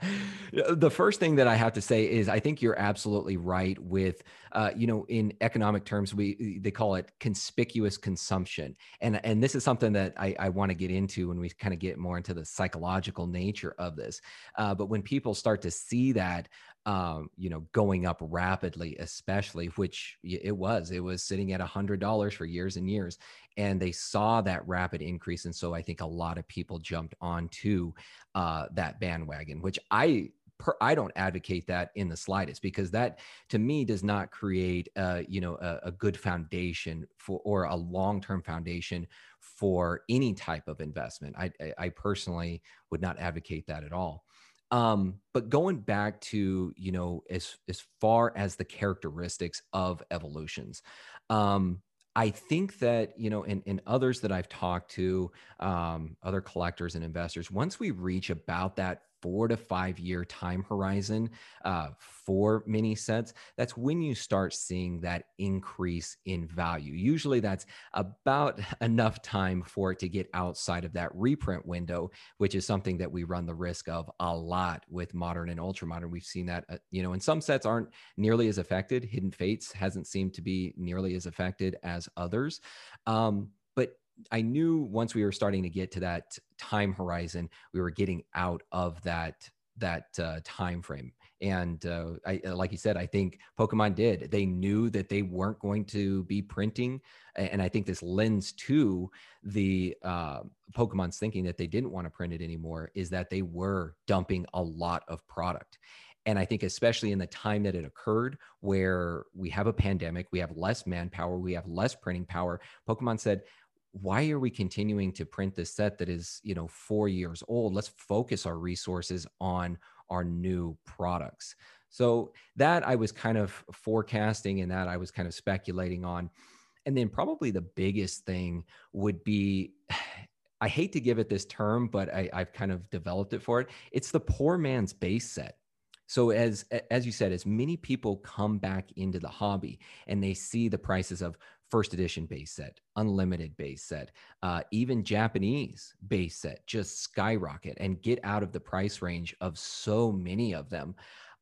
first thing that I have to say is I think you're absolutely right with, uh, you know, in economic terms, we they call it conspicuous consumption, and and this is something that I, I want to get into when we kind of get more into the psychological nature of this. Uh, but when people start to see that, um, you know, going up rapidly, especially, which it was, it was sitting at a hundred dollars for years and years. And they saw that rapid increase. And so I think a lot of people jumped onto uh, that bandwagon, which I, Per, I don't advocate that in the slightest because that to me does not create uh, you know a, a, good foundation for or a long-term foundation for any type of investment. I, I personally would not advocate that at all. Um, but going back to you know as as far as the characteristics of evolutions, um, I think that you know, in, in others that I've talked to, um, other collectors and investors, once we reach about that four to five year time horizon uh, for mini sets, that's when you start seeing that increase in value. Usually that's about *laughs* enough time for it to get outside of that reprint window, which is something that we run the risk of a lot with modern and ultra modern. We've seen that, uh, you know, and some sets aren't nearly as affected. Hidden Fates hasn't seemed to be nearly as affected as others. Um, but I knew once we were starting to get to that time horizon, we were getting out of that that uh, time frame. And uh, I, uh, like you said, I think Pokemon did. They knew that they weren't going to be printing, and I think this lends to the uh, Pokemon's thinking that they didn't want to print it anymore. Is that they were dumping a lot of product, and I think, especially in the time that it occurred, where we have a pandemic, we have less manpower, we have less printing power. Pokemon said, why are we continuing to print this set that is, you know, four years old? Let's focus our resources on our new products. So that I was kind of forecasting and that I was kind of speculating on. And then probably the biggest thing would be *sighs* I hate to give it this term, but I, have kind of developed it for it. It's the poor man's base set. So as as you said, as many people come back into the hobby and they see the prices of first edition base set, unlimited base set, uh, even Japanese base set just skyrocket and get out of the price range of so many of them.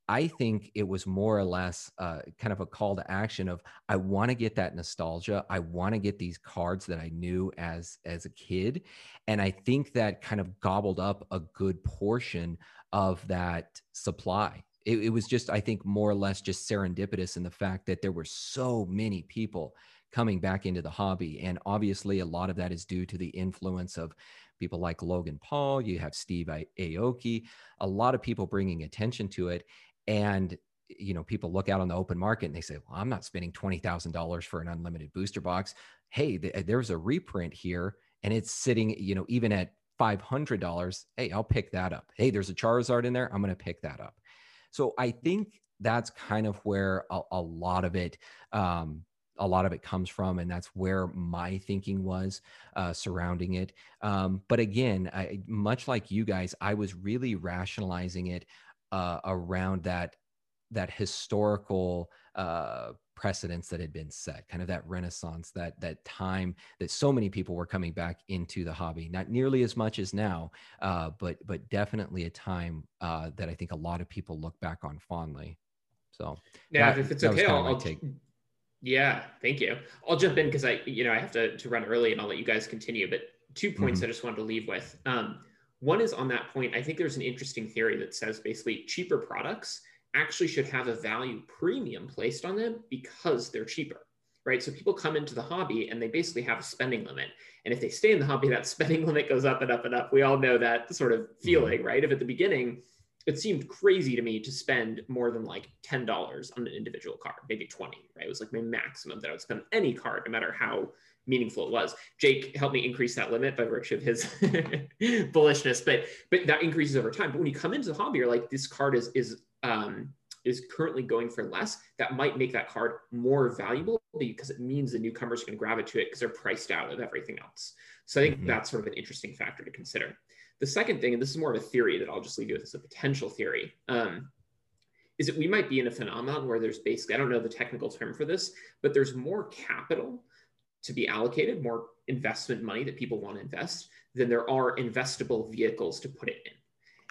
I think it was more or less uh, kind of a call to action of I want to get that nostalgia. I want to get these cards that I knew as as a kid, and I think that kind of gobbled up a good portion of that supply. It, it was just, I think, more or less just serendipitous in the fact that there were so many people coming back into the hobby. And obviously, a lot of that is due to the influence of people like Logan Paul. You have Steve Aoki, a lot of people bringing attention to it. And you know, people look out on the open market and they say, "Well, I'm not spending twenty thousand dollars for an unlimited booster box." Hey, th- there's a reprint here, and it's sitting, you know, even at $500, hey, I'll pick that up. Hey, there's a Charizard in there. I'm going to pick that up. So I think that's kind of where a, a lot of it, um, a lot of it comes from, and that's where my thinking was uh, surrounding it. Um, but again, I, much like you guys, I was really rationalizing it uh, around that that historical uh, precedents that had been set kind of that renaissance that that time that so many people were coming back into the hobby. Not nearly as much as now uh, but but definitely a time uh, that i think a lot of people look back on fondly. So yeah that, if it's okay I'll, I'll take yeah thank you i'll jump in because i you know i have to, to run early and i'll let you guys continue but two points mm-hmm. i just wanted to leave with um, one is on that point i think there's an interesting theory that says basically cheaper products actually should have a value premium placed on them because they're cheaper right? So people come into the hobby and they basically have a spending limit. And if they stay in the hobby, that *laughs* spending limit goes up and up and up. We all know that sort of mm-hmm. feeling, right? If at the beginning, it seemed crazy to me to spend more than like $10 on an individual card, maybe 20, right? It was like my maximum that I would spend on any card, no matter how meaningful it was. Jake helped me increase that limit by virtue of his *laughs* bullishness, but but that increases over time. But when you come into the hobby, you're like, this card is is um, is currently going for less, that might make that card more valuable because it means the newcomers can gravitate to it because they're priced out of everything else. So I think mm-hmm. that's sort of an interesting factor to consider. The second thing, and this is more of a theory that I'll just leave you with as a potential theory, um, is that we might be in a phenomenon where there's basically, I don't know the technical term for this, but there's more capital to be allocated, more investment money that people want to invest than there are investable vehicles to put it in.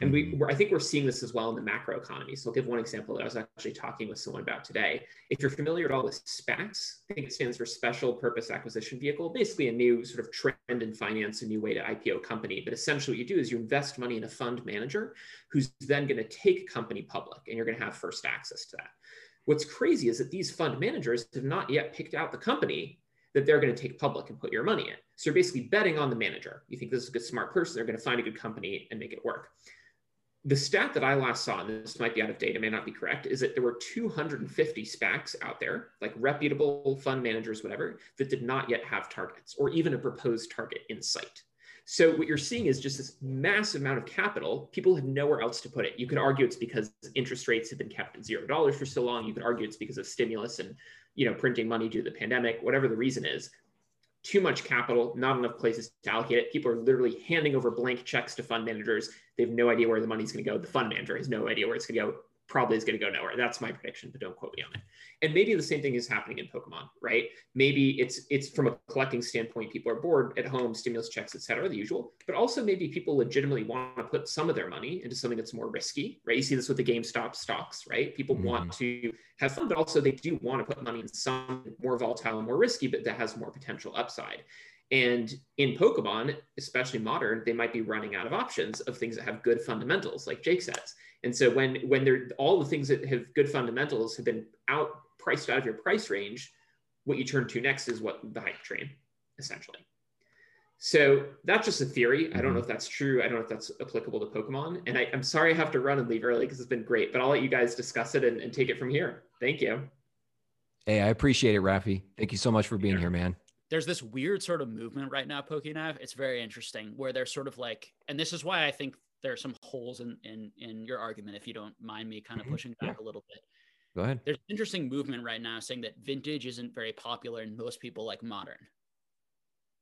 And we, mm-hmm. I think we're seeing this as well in the macro economy. So I'll give one example that I was actually talking with someone about today. If you're familiar at all with SPACs, I think it stands for Special Purpose Acquisition Vehicle, basically a new sort of trend in finance, a new way to IPO company. But essentially what you do is you invest money in a fund manager who's then going to take a company public and you're going to have first access to that. What's crazy is that these fund managers have not yet picked out the company that they're going to take public and put your money in. So you're basically betting on the manager. You think this is a good, smart person, they're going to find a good company and make it work the stat that I last saw, and this might be out of date, it may not be correct, is that there were 250 SPACs out there, like reputable fund managers, whatever, that did not yet have targets or even a proposed target in sight. So what you're seeing is just this massive amount of capital. People have nowhere else to put it. You could argue it's because interest rates have been kept at zero dollars for so long. You could argue it's because of stimulus and you know printing money due to the pandemic, whatever the reason is too much capital, not enough places to allocate it. People are literally handing over blank checks to fund managers. They have no idea where the money's going to go. The fund manager has no idea where it's going to go probably is going to go nowhere. That's my prediction, but don't quote me on it. And maybe the same thing is happening in Pokemon, right? Maybe it's it's from a collecting standpoint, people are bored at home, stimulus checks, et cetera, the usual. But also maybe people legitimately want to put some of their money into something that's more risky, right? You see this with the GameStop stocks, right? People mm-hmm. want to have fun, but also they do want to put money in some more volatile and more risky, but that has more potential upside. And in Pokemon, especially modern, they might be running out of options of things that have good fundamentals, like Jake says. And so when when they're all the things that have good fundamentals have been out priced out of your price range, what you turn to next is what the hype train, essentially. So that's just a theory. I don't know mm-hmm. if that's true. I don't know if that's applicable to Pokemon. And I, am sorry I have to run and leave early because it's been great, but I'll let you guys discuss it and, and, take it from here. Thank you. Hey, I appreciate it, Rafi. Thank you so much for being yeah. here, man. There's this weird sort of movement right now, PokeNav. It's very interesting where they're sort of like, and this is why I think there are some holes in in, in your argument, if you don't mind me kind of mm-hmm. pushing back yeah. a little bit. Go ahead. There's interesting movement right now saying that vintage isn't very popular and most people like modern.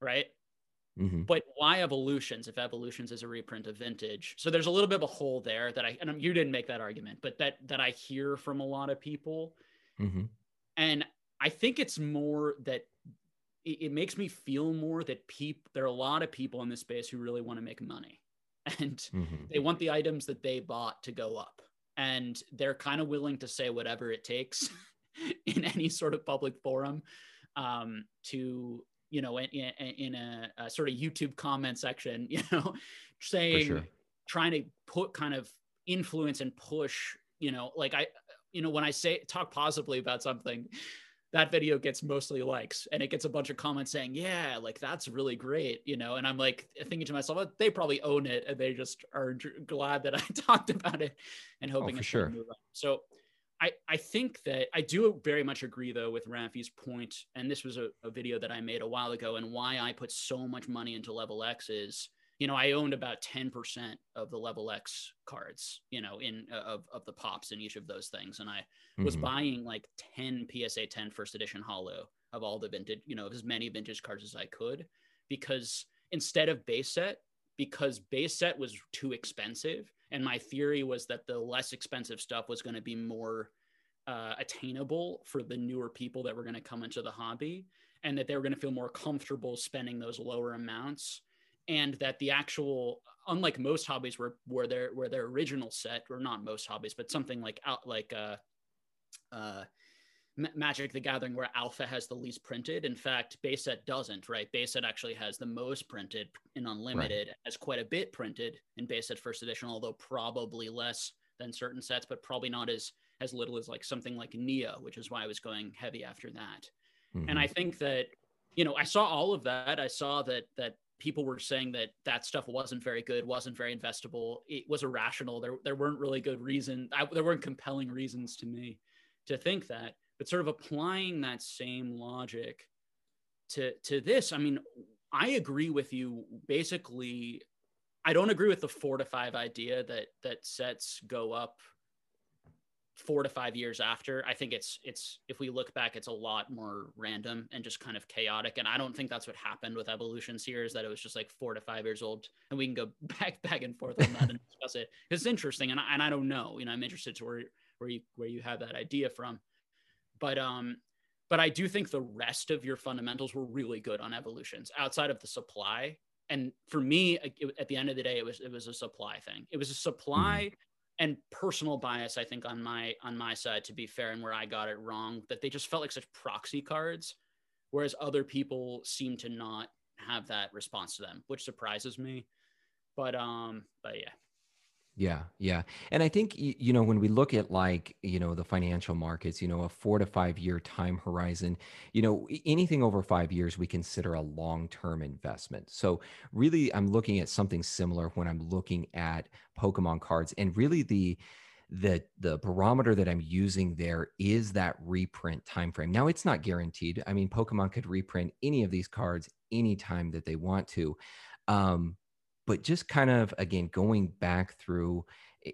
Right? Mm-hmm. But why evolutions if evolutions is a reprint of vintage? So there's a little bit of a hole there that I and you didn't make that argument, but that that I hear from a lot of people, mm-hmm. and I think it's more that it, it makes me feel more that people there are a lot of people in this space who really want to make money, *laughs* and mm-hmm. they want the items that they bought to go up, and they're kind of willing to say whatever it takes *laughs* in any sort of public forum um, to you know, in, in a, a, sort of YouTube comment section, *laughs* you know, saying, sure. trying to put kind of influence and push, you know, like I, you know, when I say talk positively about something, that video gets mostly likes and it gets a bunch of comments saying, yeah, like that's really great, you know, and I'm like thinking to myself, they probably own it and they just are glad that I *laughs* talked about it and oh, hoping oh, for sure. So I, I think that I do very much agree though with Rafi's point, and this was a, a, video that I made a while ago, and why I put so much money into Level X is, you know, I owned about 10% of the Level X cards, you know, in uh, of, of the pops in each of those things. And I mm-hmm. was buying like 10 PSA 10 first edition hollow of all the vintage, you know, as many vintage cards as I could, because instead of base set, because base set was too expensive and my theory was that the less expensive stuff was going to be more uh, attainable for the newer people that were going to come into the hobby and that they were going to feel more comfortable spending those lower amounts and that the actual unlike most hobbies where where their where their original set or not most hobbies but something like out like uh uh Magic the Gathering, where Alpha has the least printed. In fact, base set doesn't, right? Base set actually has the most printed in Unlimited, right. has quite a bit printed in base set first edition, although probably less than certain sets, but probably not as as little as like something like Neo, which is why I was going heavy after that. Mm-hmm. And I think that, you know, I saw all of that. I saw that that people were saying that that stuff wasn't very good, wasn't very investable. It was irrational. There there weren't really good reasons. there weren't compelling reasons to me to think that but sort of applying that same logic to to this i mean i agree with you basically i don't agree with the four to five idea that that sets go up four to five years after i think it's it's if we look back it's a lot more random and just kind of chaotic and i don't think that's what happened with evolutions here is that it was just like four to five years old and we can go *laughs* back back and forth on that and discuss it it's interesting and I, and I don't know you know i'm interested to where where you where you have that idea from but um, but I do think the rest of your fundamentals were really good on evolutions outside of the supply. And for me, at the end of the day, it was it was a supply thing. It was a supply mm-hmm. And personal bias, I think, on my on my side. To be fair, and where I got it wrong, that they just felt like such proxy cards, whereas other people seem to not have that response to them, which surprises me. But um, but yeah. Yeah, yeah. And I think, you know, when we look at like, you know, the financial markets, you know, a four to five year time horizon, you know, anything over five years, we consider a long term investment. So, really, I'm looking at something similar when I'm looking at Pokemon cards. And really, the, the the barometer that I'm using there is that reprint time frame. Now it's not guaranteed. I mean, Pokemon could reprint any of these cards anytime that they want to. Um, but just kind of again going back through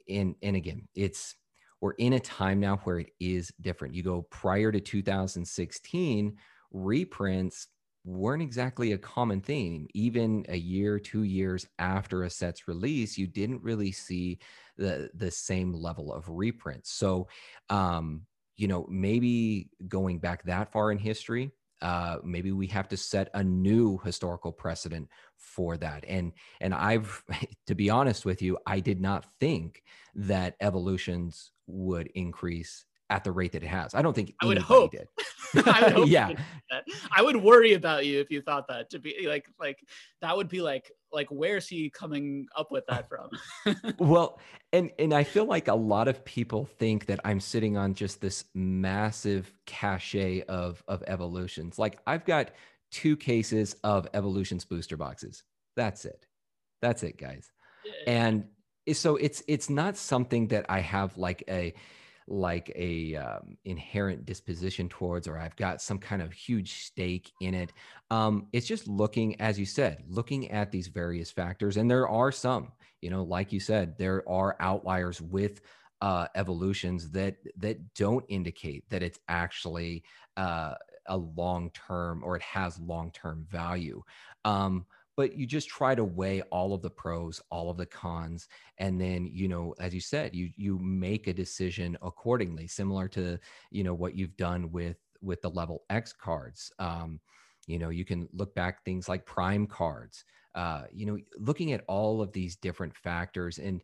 and and again it's we're in a time now where it is different. You go prior to 2016 reprints weren't exactly a common theme. Even a year two years after a set's release you didn't really see the the same level of reprints. So um you know maybe going back that far in history uh, maybe we have to set a new historical precedent for that. And and i've *laughs* to be honest with you i did not think that evolutions would increase at the rate that it has. I don't think I would hope. did. *laughs* I would *laughs* hope yeah. I would worry about you if you thought that to be like like that would be like like where's he coming up with that from? *laughs* well, and and I feel like a lot of people think that I'm sitting on just this massive cachet of of evolutions. Like I've got two cases of evolutions booster boxes. That's it. That's it, guys. And so it's it's not something that I have like a like a um, inherent disposition towards or i've got some kind of huge stake in it um, it's just looking as you said looking at these various factors and there are some you know like you said there are outliers with uh, evolutions that that don't indicate that it's actually uh, a long term or it has long term value um, but you just try to weigh all of the pros all of the cons and then you know as you said you you make a decision accordingly similar to you know what you've done with with the level x cards. Um, you know you can look back things like prime cards uh, you know looking at all of these different factors and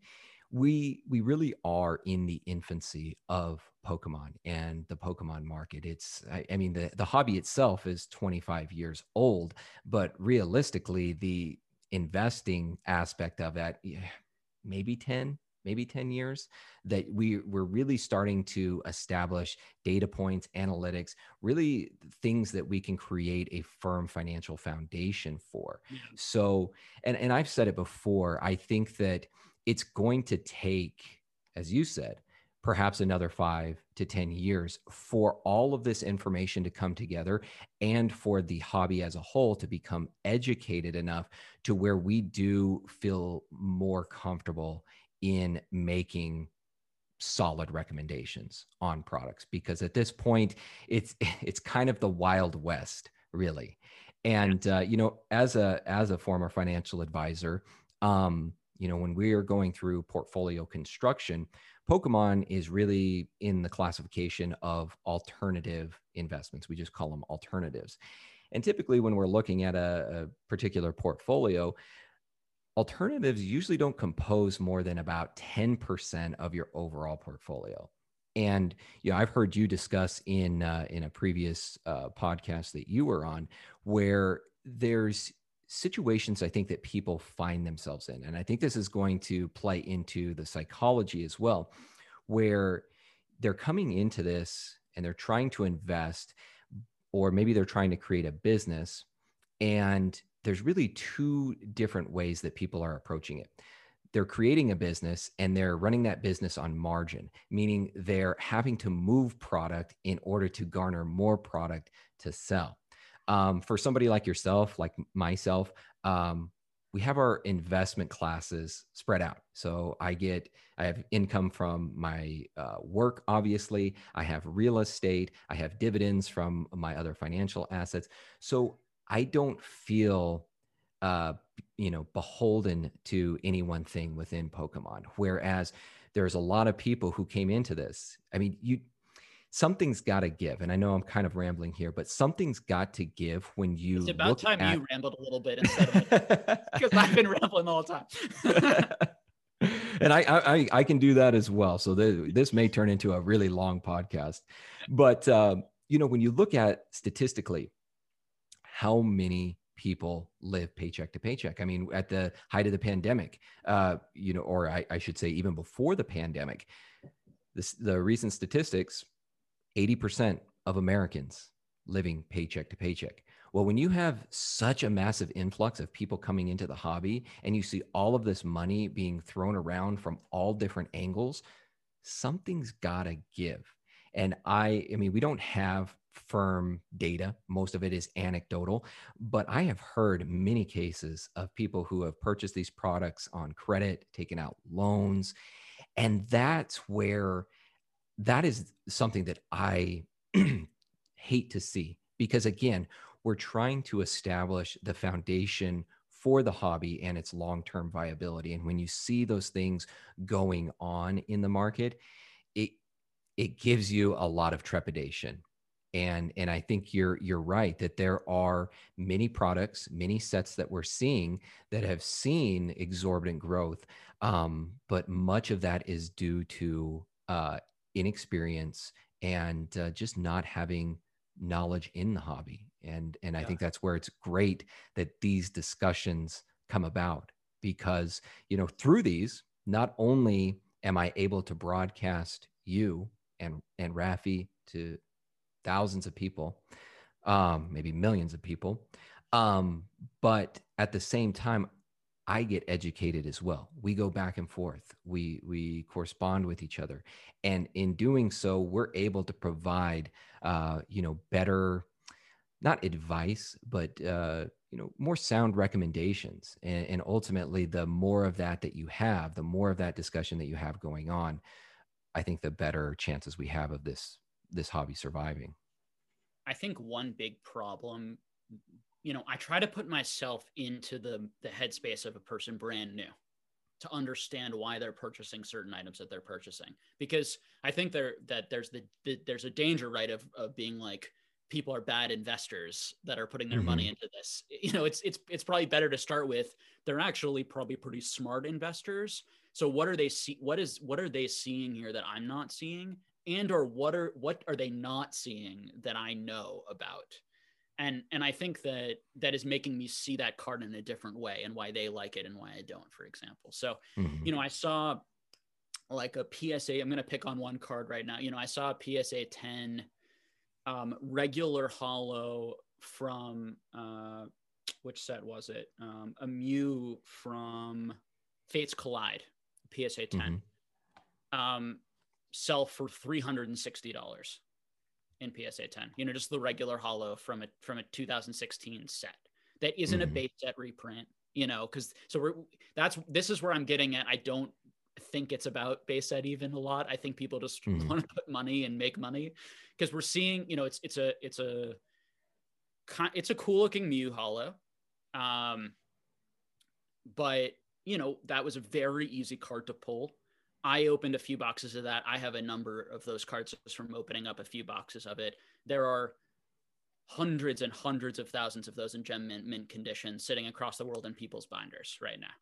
we we really are in the infancy of Pokemon and the Pokemon market. It's, I, I, mean, the, the hobby itself is 25 years old, but realistically, the investing aspect of that, maybe 10, maybe 10 years that we we're really starting to establish data points analytics really things that we can create a firm financial foundation for yeah. so and and i've said it before i think that it's going to take as you said perhaps another five to 10 years for all of this information to come together and for the hobby as a whole to become educated enough to where we do feel more comfortable in making solid recommendations on products. Because at this point it's *laughs* it's kind of the wild west really. And uh, you know as a as a former financial advisor um, you know when we are going through portfolio construction Pokemon is really in the classification of alternative investments. We just call them alternatives. And typically, when we're looking at a, a particular portfolio, alternatives usually don't compose more than about 10% of your overall portfolio. And you know, I've heard you discuss in uh, in a previous uh, podcast that you were on, where there's situations I think that people find themselves in. And I think this is going to play into the psychology as well, where they're coming into this and they're trying to invest, or maybe they're trying to create a business. And there's really two different ways that people are approaching it. They're creating a business and they're running that business on margin, meaning they're having to move product in order to garner more product to sell um, for somebody like yourself, like myself, um, we have our investment classes spread out. So I get, I have income from my uh, work, obviously. I have real estate. I have dividends from my other financial assets. So I don't feel, uh, you know, beholden to any one thing within Pokemon. Whereas there's a lot of people who came into this. I mean, you something's got to give. And I know I'm kind of rambling here, but something's got to give when you. It's about time at... you rambled a little bit instead of because I've been rambling all the whole time. *laughs* and I, I I can do that as well. So this may turn into a really long podcast, but uh, you know when you look at statistically, how many people live paycheck to paycheck. I mean, at the height of the pandemic, uh, you know, or I, I should say even before the pandemic, this, the recent statistics 80% of Americans living paycheck to paycheck. Well, when you have such a massive influx of people coming into the hobby and you see all of this money being thrown around from all different angles, something's got to give. And I, I mean, we don't have firm data. Most of it is anecdotal, but I have heard many cases of people who have purchased these products on credit, taken out loans. And that's where that is something that I *clears throat* hate to see because, again, we're trying to establish the foundation for the hobby and its long term viability. And when you see those things going on in the market, it it gives you a lot of trepidation. And, and I think you're you're right that there are many products, many sets that we're seeing that have seen exorbitant growth, um, but much of that is due to uh, inexperience and uh, just not having knowledge in the hobby. And and i think that's where it's great that these discussions come about because you know through these not only am i able to broadcast you and and rafi to thousands of people um maybe millions of people um but at the same time i get educated as well. We go back and forth. We we correspond with each other. And in doing so we're able to provide uh you know better not advice but uh you know more sound recommendations. And, and ultimately the more of that that you have the more of that discussion that you have going on i think the better chances we have of this this hobby surviving. I think one big problem, you know, I try to put myself into the the headspace of a person brand new to understand why they're purchasing certain items that they're purchasing because I think there that there's the, the there's a danger right of of being like people are bad investors that are putting their money mm-hmm. into this. *laughs* You know, it's it's it's probably better to start with they're actually probably pretty smart investors. So what are they see what is what are they seeing here that I'm not seeing? and or what are what are they not seeing that I know about? And and I think that that is making me see that card in a different way and why they like it and why I don't, for example. So, Mhm. you know, I saw like a PSA. I'm going to pick on one card right now. You know, I saw a PSA 10 um, regular hollow from uh, which set was it? Um, a Mew from Fates Collide, PSA 10. Um, sell for three hundred and sixty dollars in PSA 10. You know, just the regular hollow from a from a 2016 set that isn't Mhm. a base set reprint. You know, because so we're that's this is where I'm getting at. I don't think it's about base set even a lot. I think people just Mhm. want to put money and make money because we're seeing. You know, it's it's a it's a it's a cool looking Mew hollow, um, but you know that was a very easy card to pull. I opened a few boxes of that. I have a number of those cards just from opening up a few boxes of it. There are hundreds and hundreds of thousands of those in gem mint, mint condition sitting across the world in people's binders right now.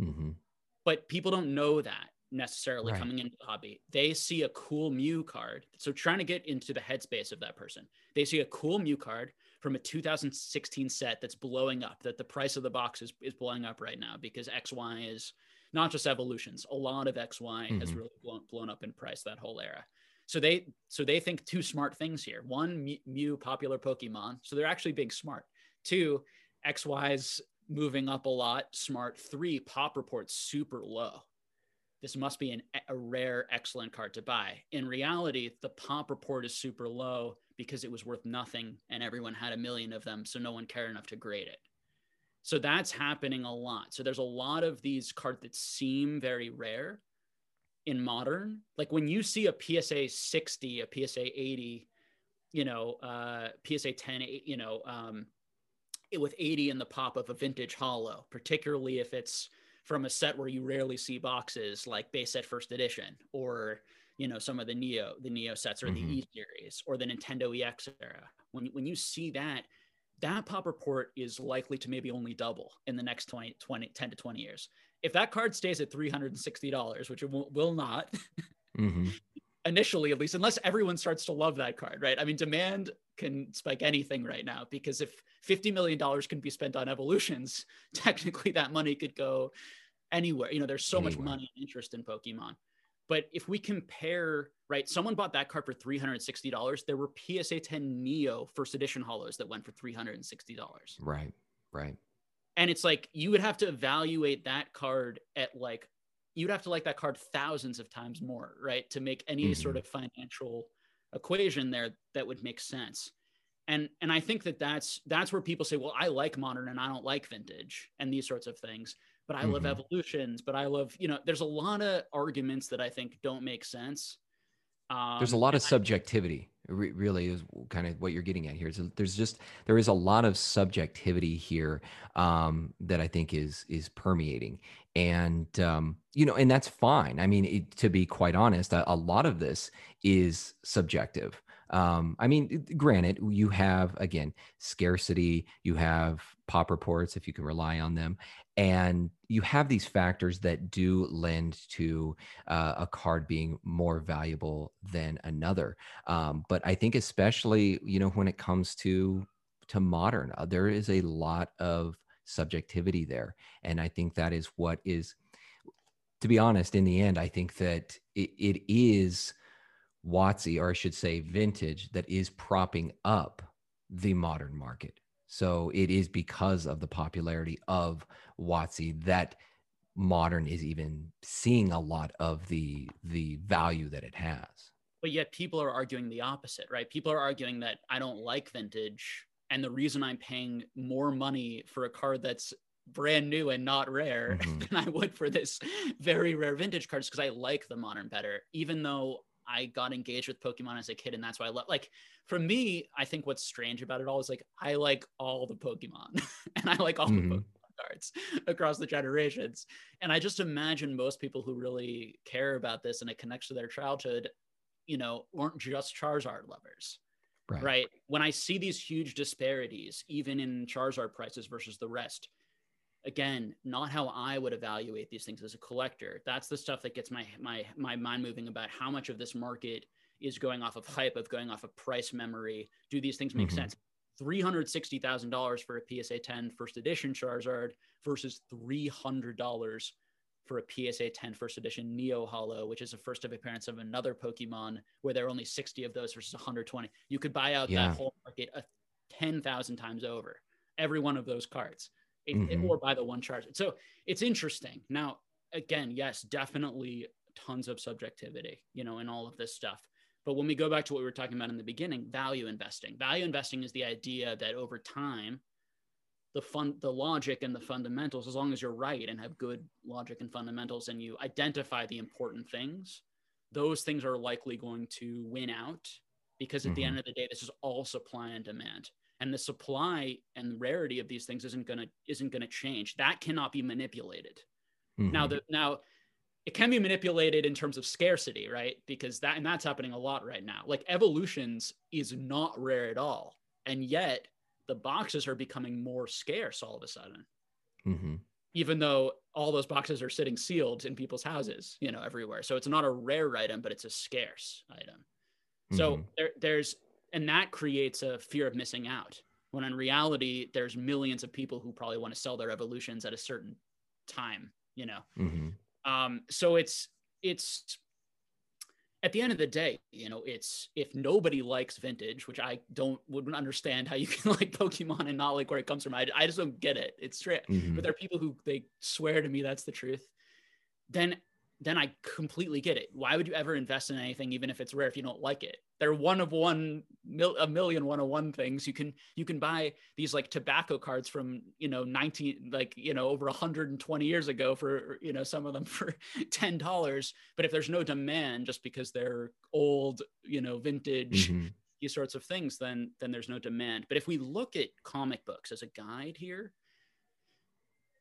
Mhm. But people don't know that necessarily Right. coming into the hobby. They see a cool Mew card. So trying to get into the headspace of that person, they see a cool Mew card from a 2016 set that's blowing up, that the price of the box is, is blowing up right now because XY is not just evolutions. A lot of XY has Mhm. really blown, blown up in price that whole era. So they so they think two smart things here. One, Mew- Mew popular Pokemon, so they're actually being smart. Two, XY's moving up a lot, smart. Three, pop reports super low. This must be an, a rare, excellent card to buy. In reality, the pop report is super low because it was worth nothing and everyone had a million of them, so no one cared enough to grade it. So that's happening a lot. So there's a lot of these cards that seem very rare in modern. Like when you see a PSA 60, a PSA 80, you know, uh, PSA 10, you know, um, it, with 80 in the pop of a vintage hollow, particularly if it's from a set where you rarely see boxes like base set first edition or you know some of the neo the neo sets or Mhm. the e series or the nintendo ex era when, when you see that that pop report is likely to maybe only double in the next 20, 20 10 to 20 years. If that card stays at $360 which it will, will not *laughs* Mhm. initially at least unless everyone starts to love that card right? I mean demand can spike anything right now because if 50 million dollars can be spent on evolutions *laughs* technically that money could go anywhere. You know there's so much money and interest in pokemon but if we compare right someone bought that card for $360 there were psa 10 neo first edition hollows that went for $360 Right. Right. and it's like you would have to evaluate that card at like you'd have to like that card thousands of times more right to make any sort Mhm. of financial equation there that would make sense and and i think that that's that's where people say well i like modern and i don't like vintage and these sorts of things but i love Mhm. evolutions but i love you know there's a lot of arguments that i think don't make sense. Um, there's a lot of I- subjectivity re- really is kind of what you're getting at here. So there's just there is a lot of subjectivity here um, that i think is is permeating. And um, you know and that's fine. I mean it, to be quite honest a, a lot of this is subjective Um, I mean, granted, you have again scarcity, you have pop reports if you can rely on them, and you have these factors that do lend to uh, a card being more valuable than another. Um, but I think especially you know when it comes to to modern, uh, there is a lot of subjectivity there, and I think that is what is. To be honest, in the end, I think that it, it is WotC, or I should say vintage, that is propping up the modern market. So it is because of the popularity of WotC that modern is even seeing a lot of the the value that it has. But yet people are arguing the opposite, right? People are arguing that I don't like vintage and the reason I'm paying more money for a card that's brand new and not rare mm-hmm. *laughs* than I would for this very rare vintage card is because I like the modern better, even though I got engaged with Pokemon as a kid, and that's why I love. Like for me, I think what's strange about it all is like I like all the Pokemon, *laughs* and I like all mm-hmm. the Pokemon cards across the generations. And I just imagine most people who really care about this and it connects to their childhood, you know, aren't just Charizard lovers. Right. right. When I see these huge disparities, even in Charizard prices versus the rest, again not how i would evaluate these things as a collector that's the stuff that gets my my my mind moving about how much of this market is going off of hype of going off of price memory do these things make mm-hmm. sense $360,000 for a PSA 10 first edition Charizard versus $300 for a PSA 10 first edition Neo Holo, which is a first of appearance of another Pokemon where there are only 60 of those versus 120. You could buy out yeah. that whole market a 10,000 times over, every one of those cards mm-hmm. or by the one charge. So it's interesting. Now, again, yes, definitely tons of subjectivity, you know, in all of this stuff. But when we go back to what we were talking about in the beginning, value investing. Value investing is the idea that over time, the fun the logic and the fundamentals, as long as you're right and have good logic and fundamentals and you identify the important things, those things are likely going to win out because at mm-hmm. the end of the day, this is all supply and demand and the supply and rarity of these things isn't gonna isn't gonna change. That cannot be manipulated. Mm-hmm. Now the now it can be manipulated in terms of scarcity, right? Because that and that's happening a lot right now. Like evolutions is not rare at all, and yet the boxes are becoming more scarce all of a sudden. Mm-hmm. Even though all those boxes are sitting sealed in people's houses, you know, everywhere. So it's not a rare item, but it's a scarce item. Mm-hmm. So there, there's and that creates a fear of missing out when in reality there's millions of people who probably want to sell their evolutions at a certain time you know mm-hmm. um, so it's it's at the end of the day you know it's if nobody likes vintage which i don't wouldn't understand how you can *laughs* like pokemon and not like where it comes from i, I just don't get it it's straight mm-hmm. but there are people who they swear to me that's the truth then then I completely get it. Why would you ever invest in anything, even if it's rare, if you don't like it? They're one of one, mil, a million one of one things. You can you can buy these like tobacco cards from you know nineteen like you know over 120 years ago for you know some of them *laughs* for ten dollars. But if there's no demand, just because they're old, you know, vintage. Mm-hmm. These sorts of things, then then there's no demand. But if we look at comic books as a guide here,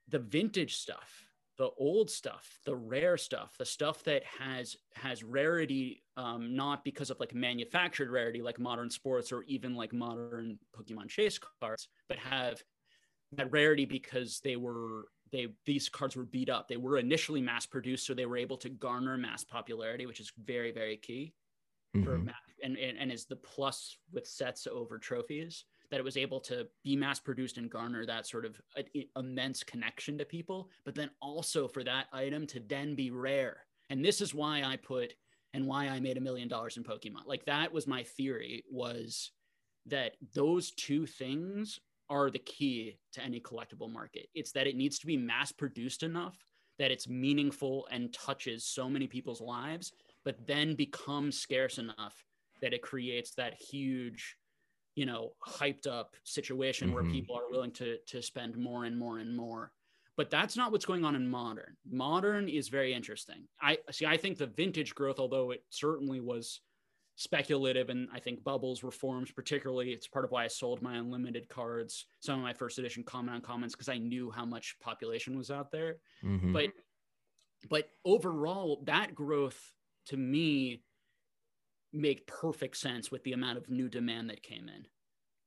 the vintage stuff the old stuff the rare stuff the stuff that has has rarity um, not because of like manufactured rarity like modern sports or even like modern pokemon chase cards but have that rarity because they were they these cards were beat up they were initially mass produced so they were able to garner mass popularity which is very very key mm-hmm. for and, and and is the plus with sets over trophies that it was able to be mass produced and garner that sort of uh, immense connection to people, but then also for that item to then be rare. And this is why I put and why I made a million dollars in Pokemon. Like that was my theory was that those two things are the key to any collectible market. It's that it needs to be mass produced enough that it's meaningful and touches so many people's lives, but then becomes scarce enough that it creates that huge you know hyped up situation mm-hmm. where people are willing to to spend more and more and more but that's not what's going on in modern modern is very interesting i see i think the vintage growth although it certainly was speculative and i think bubbles reforms particularly it's part of why i sold my unlimited cards some of my first edition comment on comments because i knew how much population was out there mm-hmm. but but overall that growth to me made perfect sense with the amount of new demand that came in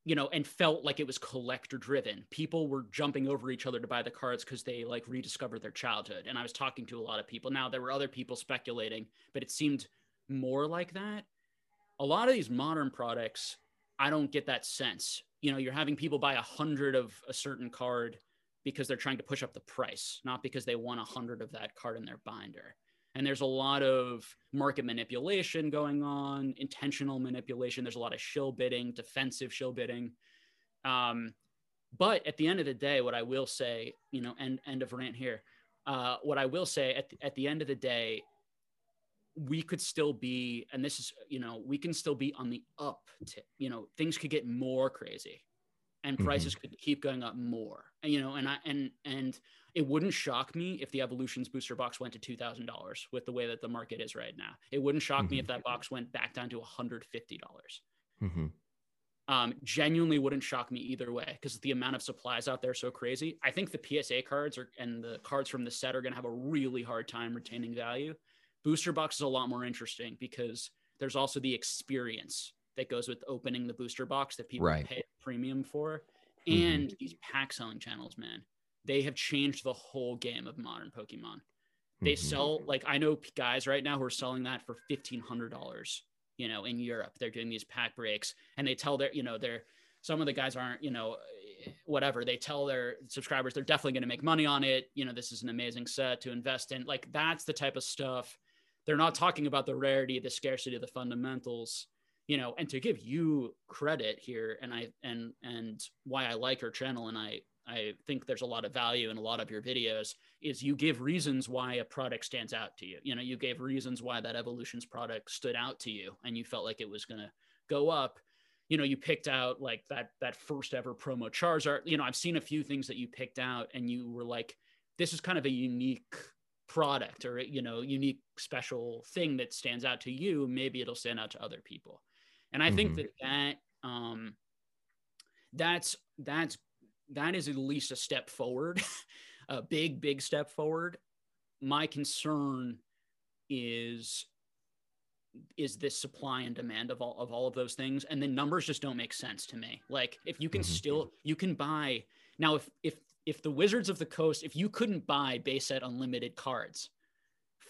you know, and felt like it was collector driven. People were jumping over each other to buy the cards because they like rediscovered their childhood. And I was talking to a lot of people. Now there were other people speculating, but it seemed more like that. A lot of these modern products, I don't get that sense. You know, you're having people buy a hundred of a certain card because they're trying to push up the price, not because they want a hundred of that card in their binder and there's a lot of market manipulation going on intentional manipulation. There's a lot of shill bidding defensive shill bidding. Um, but at the end of the day what i will say you know end, end of rant here. Uh, what i will say at the, at the end of the day we could still be and this is you know we can still be on the up tip. You know things could get more crazy and mm-hmm. prices mm-hmm. could keep going up more and you know and i and and it wouldn't shock me if the evolutions booster box went to $2000 with the way that the market is right now it wouldn't shock mm-hmm. me if that box went back down to $150 mm-hmm. um, genuinely wouldn't shock me either way because the amount of supplies out there so crazy i think the psa cards are and the cards from the set are going to have a really hard time retaining value booster box is a lot more interesting because there's also the experience that goes with opening the booster box that people right. pay premium for. Mm-hmm. and these pack selling channels man they have changed the whole game of modern pokemon. They mm-hmm. sell like i know guys right now who are selling that for $1500 you know in europe. They're doing these pack breaks and they tell their you know they're some of the guys aren't you know whatever. They tell their subscribers they're definitely going to make money on it. You know this is an amazing set to invest in. Like that's the type of stuff they're not talking about the rarity the scarcity the fundamentals you know and to give you credit here and i and and why i like your channel and i i think there's a lot of value in a lot of your videos is you give reasons why a product stands out to you. You know you gave reasons why that evolutions product stood out to you and you felt like it was going to go up. You know you picked out like that that first ever promo charizard. You know i've seen a few things that you picked out and you were like this is kind of a unique product or you know unique special thing that stands out to you. Maybe it'll stand out to other people and I mm-hmm. think that that um, that's that's that is at least a step forward, *laughs* a big big step forward. My concern is is this supply and demand of all of all of those things and the numbers just don't make sense to me like if you can mm-hmm. still you can buy now if if if the wizards of the coast if you couldn't buy base set unlimited cards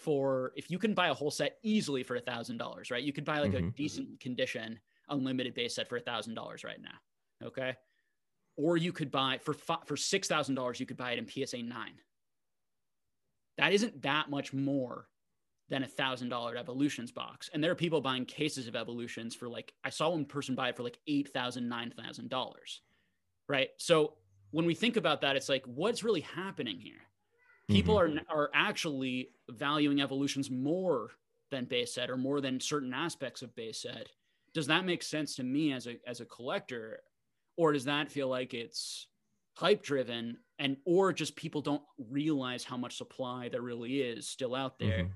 for if you can buy a whole set easily for a thousand dollars, right? You could buy like mm-hmm. a decent condition unlimited base set for a thousand dollars right now. Okay. Or you could buy for for six thousand dollars, you could buy it in PSA nine. That isn't that much more than a thousand dollar evolutions box. And there are people buying cases of evolutions for like I saw one person buy it for like eight thousand, nine thousand dollars. Right. So when we think about that, it's like, what's really happening here? People mm-hmm. are are actually valuing evolutions more than base set or more than certain aspects of base set does that make sense to me as a as a collector or does that feel like it's hype driven and or just people don't realize how much supply there really is still out there mm-hmm.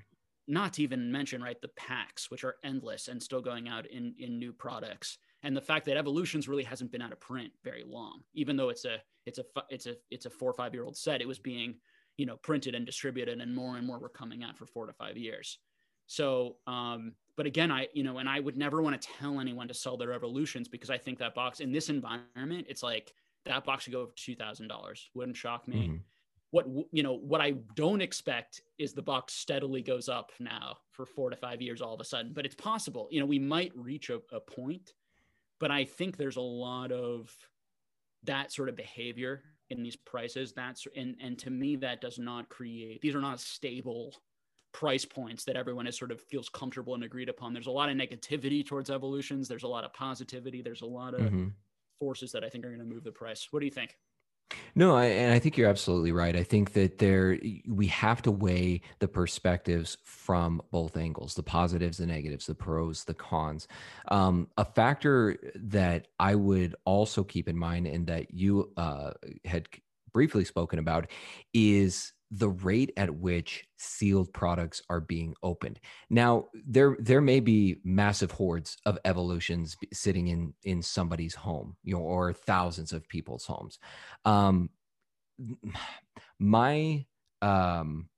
not to even mention right the packs which are endless and still going out in in new products and the fact that evolutions really hasn't been out of print very long even though it's a it's a it's a it's a 4 or 5 year old set it was being you know printed and distributed and more and more were coming out for four to five years. So um but again i you know and i would never want to tell anyone to sell their evolutions because i think that box in this environment it's like that box should go for $2000 wouldn't shock me. Mm-hmm. what you know what i don't expect is the box steadily goes up now for four to five years all of a sudden but it's possible. You know we might reach a, a point but i think there's a lot of that sort of behavior in these prices that's and and to me that does not create these are not stable price points that everyone is sort of feels comfortable and agreed upon. There's a lot of negativity towards evolutions. There's a lot of positivity. There's a lot of mm-hmm. forces that i think are going to move the price. What do you think no, I, and I think you're absolutely right. I think that there we have to weigh the perspectives from both angles: the positives, the negatives, the pros, the cons. Um, a factor that I would also keep in mind, and that you uh, had briefly spoken about, is the rate at which sealed products are being opened. Now, there there may be massive hoards of evolutions sitting in in somebody's home, you know, or thousands of people's homes. Um, *sighs* my um,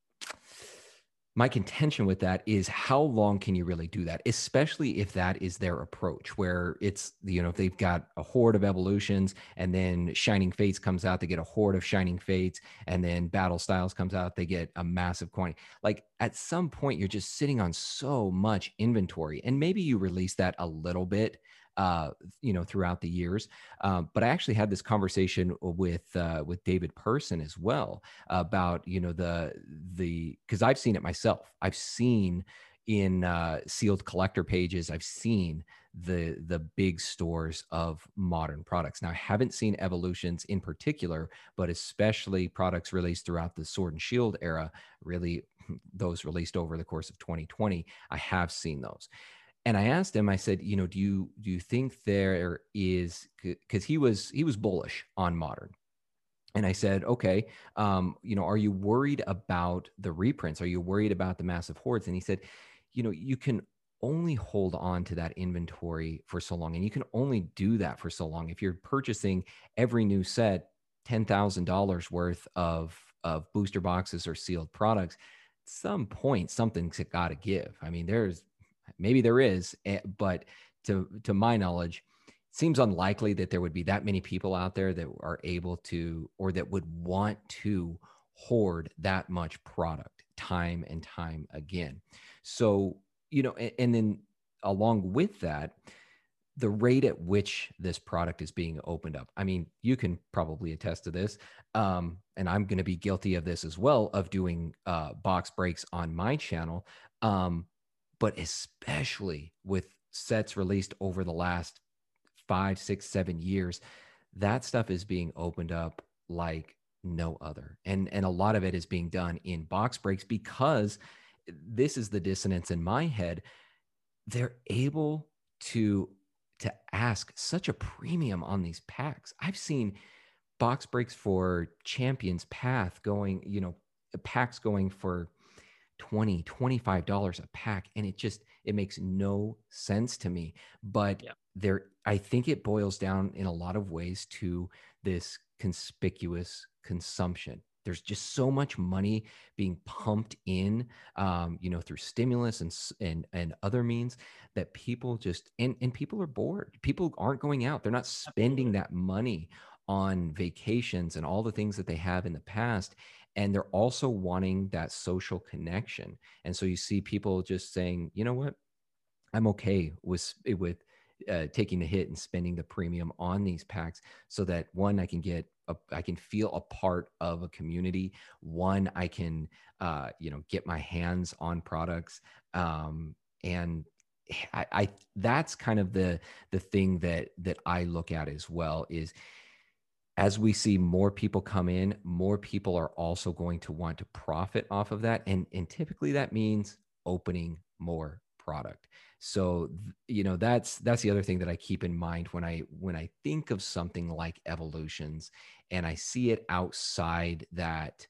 my contention with that is how long can you really do that especially if that is their approach where it's you know if they've got a hoard of evolutions and then shining fates comes out they get a hoard of shining fates and then battle styles comes out they get a massive quantity. Like at some point you're just sitting on so much inventory and maybe you release that a little bit uh, you know, throughout the years. Um, but I actually had this conversation with uh, with David Person as well about you know the the because I've seen it myself. I've seen in uh, sealed collector pages. I've seen the the big stores of modern products. Now I haven't seen evolutions in particular, but especially products released throughout the Sword and Shield era. Really, *laughs* those released over the course of 2020, I have seen those and I asked him, I said, you know, do you do you think there is because he was he was bullish on modern. And I said, okay, um, you know, are you worried about the reprints? Are you worried about the massive hoards? And he said, you know, you can only hold on to that inventory for so long. And you can only do that for so long. If you're purchasing every new set, $10,000 worth of, of booster boxes or sealed products, at some point, something's got to give. I mean, there's Maybe there is, eh, but to to my knowledge, it seems unlikely that there would be that many people out there that are able to or that would want to hoard that much product time and time again. So, you know, and, and then along with that, the rate at which this product is being opened up. I mean, you can probably attest to this. Um, and I'm going to be guilty of this as well of doing uh, box breaks on my channel. Um, but especially with sets released over the last five, six, seven years, that stuff is being opened up like no other. And and a lot of it is being done in box breaks because this is the dissonance in my head. They're able to to ask such a premium on these packs. I've seen box breaks for Champions Path going, you know, packs going for 20 $25 a pack and it just it makes no sense to me. But yeah. there i think it boils down in a lot of ways to this conspicuous consumption. There's just so much money being pumped in um, you know through stimulus and and and other means that people just and and people are bored. People aren't going out. They're not spending that money on vacations and all the things that they have in the past and they're also wanting that social connection. And so you see people just saying you know what? I'm okay with with uh, taking the hit and spending the premium on these packs so that one i can get a, I can feel a part of a community. One i can uh, you know get my hands on products. Um, and I, I that's kind of the the thing that that i look at as well is as we see more people come in, more people are also going to want to profit off of that. And, and typically that means opening more product. So, you know, that's that's the other thing that I keep in mind when I when I think of something like evolutions and I see it outside that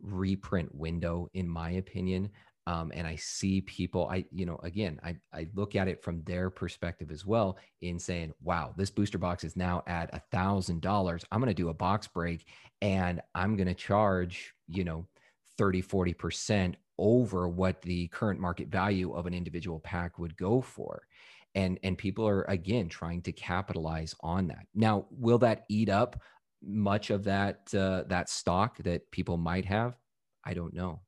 reprint window, in my opinion, um, and I see people, I, you know, again, I, I look at it from their perspective as well in saying, wow, this booster box is now at a thousand dollars. I'm going to do a box break and I'm going to charge, you know, 30, 40% over what the current market value of an individual pack would go for. And, and people are again trying to capitalize on that. Now, will that eat up much of that uh, that stock that people might have? I don't know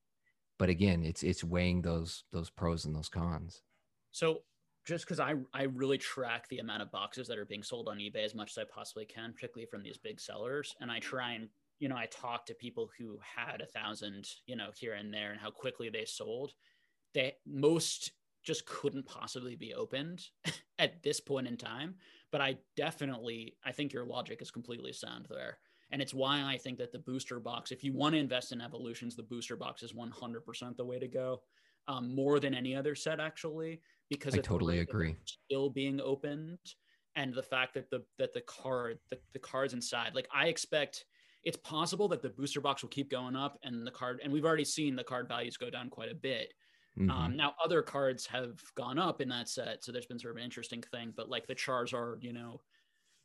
but again it's it's weighing those those pros and those cons. So just because I, I really track the amount of boxes that are being sold on ebay as much as i possibly can particularly from these big sellers and i try and you know i talk to people who had a thousand you know here and there and how quickly they sold they most just couldn't possibly be opened *laughs* at this point in time but i definitely i think your logic is completely sound there and it's why I think that the booster box, if you want to invest in evolutions, the booster box is 100% the way to go. Um, more than any other set, actually, because I totally agree. Still being opened, and the fact that the that the card the, the cards inside, like I expect, it's possible that the booster box will keep going up, and the card, and we've already seen the card values go down quite a bit. Mm-hmm. Um, now, other cards have gone up in that set, so there's been sort of an interesting thing. But like the Charizard, you know,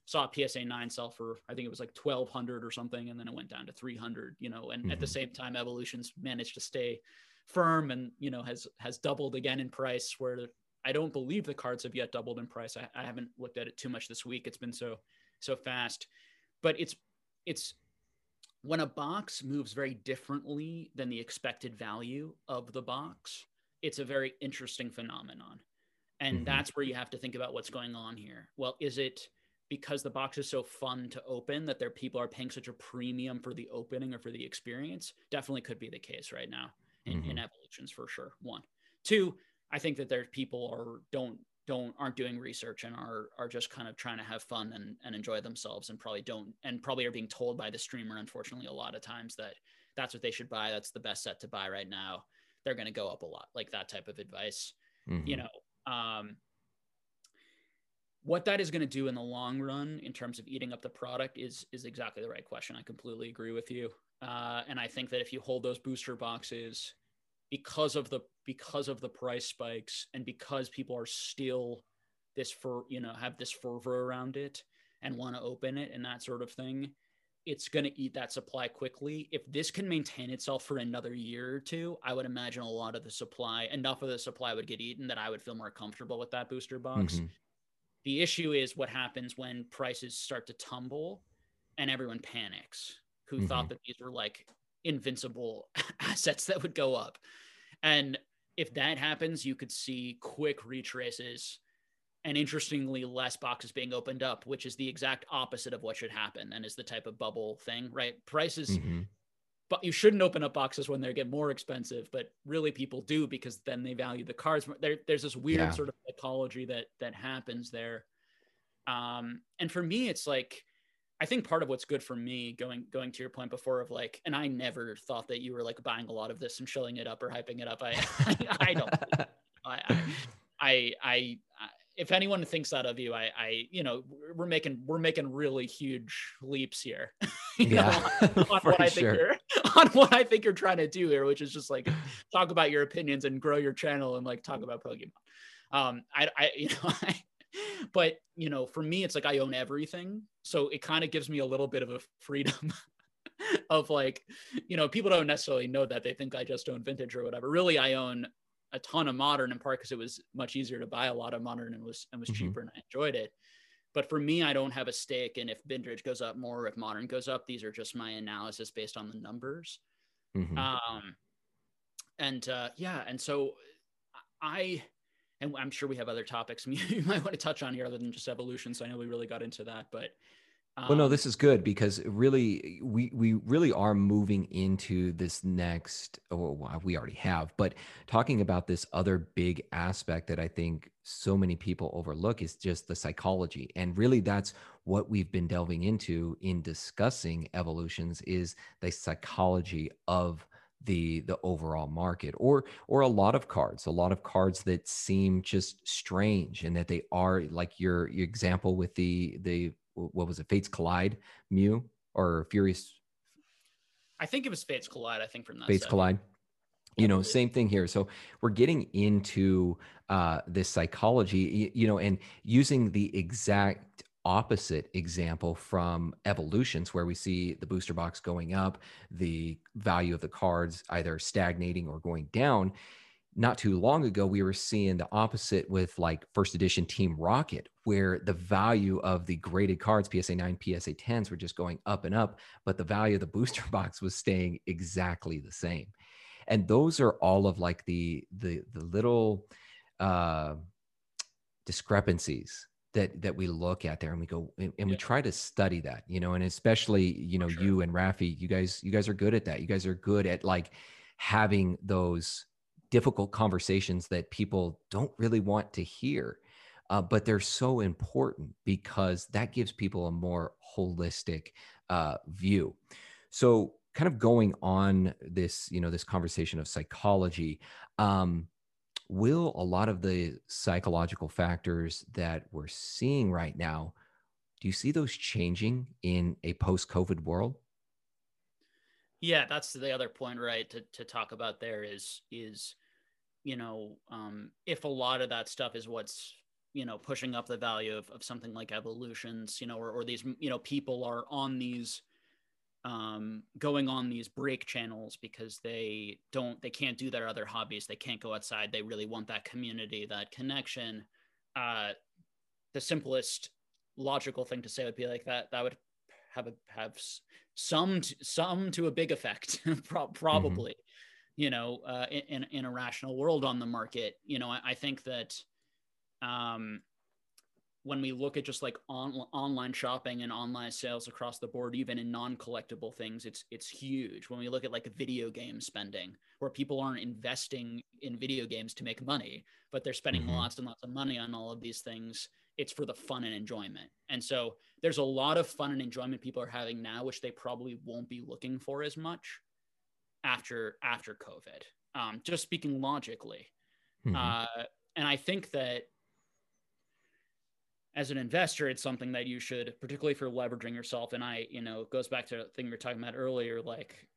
saw PSA 9 sell for, I think it was like 1200 or something. And then it went down to 300, you know, and mm-hmm. at the mm-hmm. same time, Evolutions managed to stay firm and, you know, has, has doubled again in price where I don't believe the cards have yet doubled in price. I, I haven't looked at it too much this week. It's been so, so fast, but it's, it's, when a box moves very differently than the expected value of the box, it's a very interesting phenomenon. And mm-hmm. that's where you have to think about what's going on here. Well, is it because the box is so fun to open that their people are paying such a premium for the opening or for the experience? Definitely could be the case right now in, mm-hmm. in evolutions for sure. One. Two, I think that there's people are don't don't aren't doing research and are are just kind of trying to have fun and, and enjoy themselves and probably don't and probably are being told by the streamer unfortunately a lot of times that that's what they should buy that's the best set to buy right now they're going to go up a lot like that type of advice mm-hmm. you know um, what that is going to do in the long run in terms of eating up the product is is exactly the right question. I completely agree with you, uh, and I think that if you hold those booster boxes because of the because of the price spikes and because people are still this for you know have this fervor around it and want to open it and that sort of thing it's going to eat that supply quickly. If this can maintain itself for another year or two, I would imagine a lot of the supply, enough of the supply would get eaten that I would feel more comfortable with that booster box. Mm-hmm. The issue is what happens when prices start to tumble and everyone panics who mm-hmm. thought that these were like invincible *laughs* assets that would go up. And if that happens, you could see quick retraces and interestingly less boxes being opened up which is the exact opposite of what should happen and is the type of bubble thing right prices mm-hmm. but you shouldn't open up boxes when they get more expensive but really people do because then they value the cards there, there's this weird yeah. sort of psychology that that happens there um and for me it's like I think part of what's good for me going going to your point before of like, and I never thought that you were like buying a lot of this and showing it up or hyping it up. I *laughs* I, I don't. I, I I if anyone thinks that of you, I, I, you know, we're making we're making really huge leaps here. *laughs* yeah, know, on, on *laughs* what I think you're on what I think you're trying to do here, which is just like talk about your opinions and grow your channel and like talk about Pokemon. Um, I, I, *laughs* you know, I, but you know, for me, it's like I own everything, so it kind of gives me a little bit of a freedom. *laughs* of like, you know, people don't necessarily know that they think I just own vintage or whatever. Really, I own a ton of modern in part because it was much easier to buy a lot of modern and was and was mm-hmm. cheaper and I enjoyed it. But for me, I don't have a stake in if vintage goes up more, if modern goes up. These are just my analysis based on the numbers. Mm-hmm. Um, and uh, yeah, and so I, and I'm sure we have other topics *laughs* you might want to touch on here other than just evolution. So I know we really got into that, but um, well, no, this is good because really, we we really are moving into this next. Oh, we already have, but talking about this other big aspect that I think so many people overlook is just the psychology, and really, that's what we've been delving into in discussing evolutions is the psychology of the the overall market or or a lot of cards a lot of cards that seem just strange and that they are like your, your example with the the what was it? Fates Collide Mew or Furious? I think it was Fates Collide. I think from that. Fates set. Collide. You know, same thing here. So we're getting into uh, this psychology, you, you know, and using the exact opposite example from evolutions where we see the booster box going up the value of the cards either stagnating or going down. Not too long ago we were seeing the opposite with like first edition team rocket where the value of the graded cards psa 9 psa 10s were just going up and up but the value of the *laughs* booster box was staying exactly the same. And those are all of like the the the little uh discrepancies that that we look at there and we go and, and yeah. we try to study that you know and especially you know sure. you and rafi you guys you guys are good at that you guys are good at like having those difficult conversations that people don't really want to hear. Uh, but they're so important because that gives people a more holistic uh, view. So, kind of going on this, you know, this conversation of psychology, um, will a lot of the psychological factors that we're seeing right now, do you see those changing in a post-COVID world? Yeah, that's the other point, right? To to talk about there is is you know, um, if a lot of that stuff is what's you know pushing up the value of, of something like evolutions you know or, or these you know people are on these um, going on these break channels because they don't they can't do their other hobbies they can't go outside they really want that community that connection uh, the simplest logical thing to say would be like that that would have a have some some to a big effect *laughs* mm-hmm. probably mm-hmm. you know uh, in, in a rational world on the market you know I, I think that um, when we look at just like on, online shopping and online sales across the board even in non-collectible things it's it's huge when we look at like video game spending where people aren't investing in video games to make money but they're spending mm-hmm. lots and lots of money on all of these things it's for the fun and enjoyment and so there's a lot of fun and enjoyment people are having now which they probably won't be looking for as much after after covid um, just speaking logically mm-hmm. uh, and i think that as an investor, it's something that you should, particularly for leveraging yourself. And I, you know, it goes back to the thing we were talking about earlier. Like,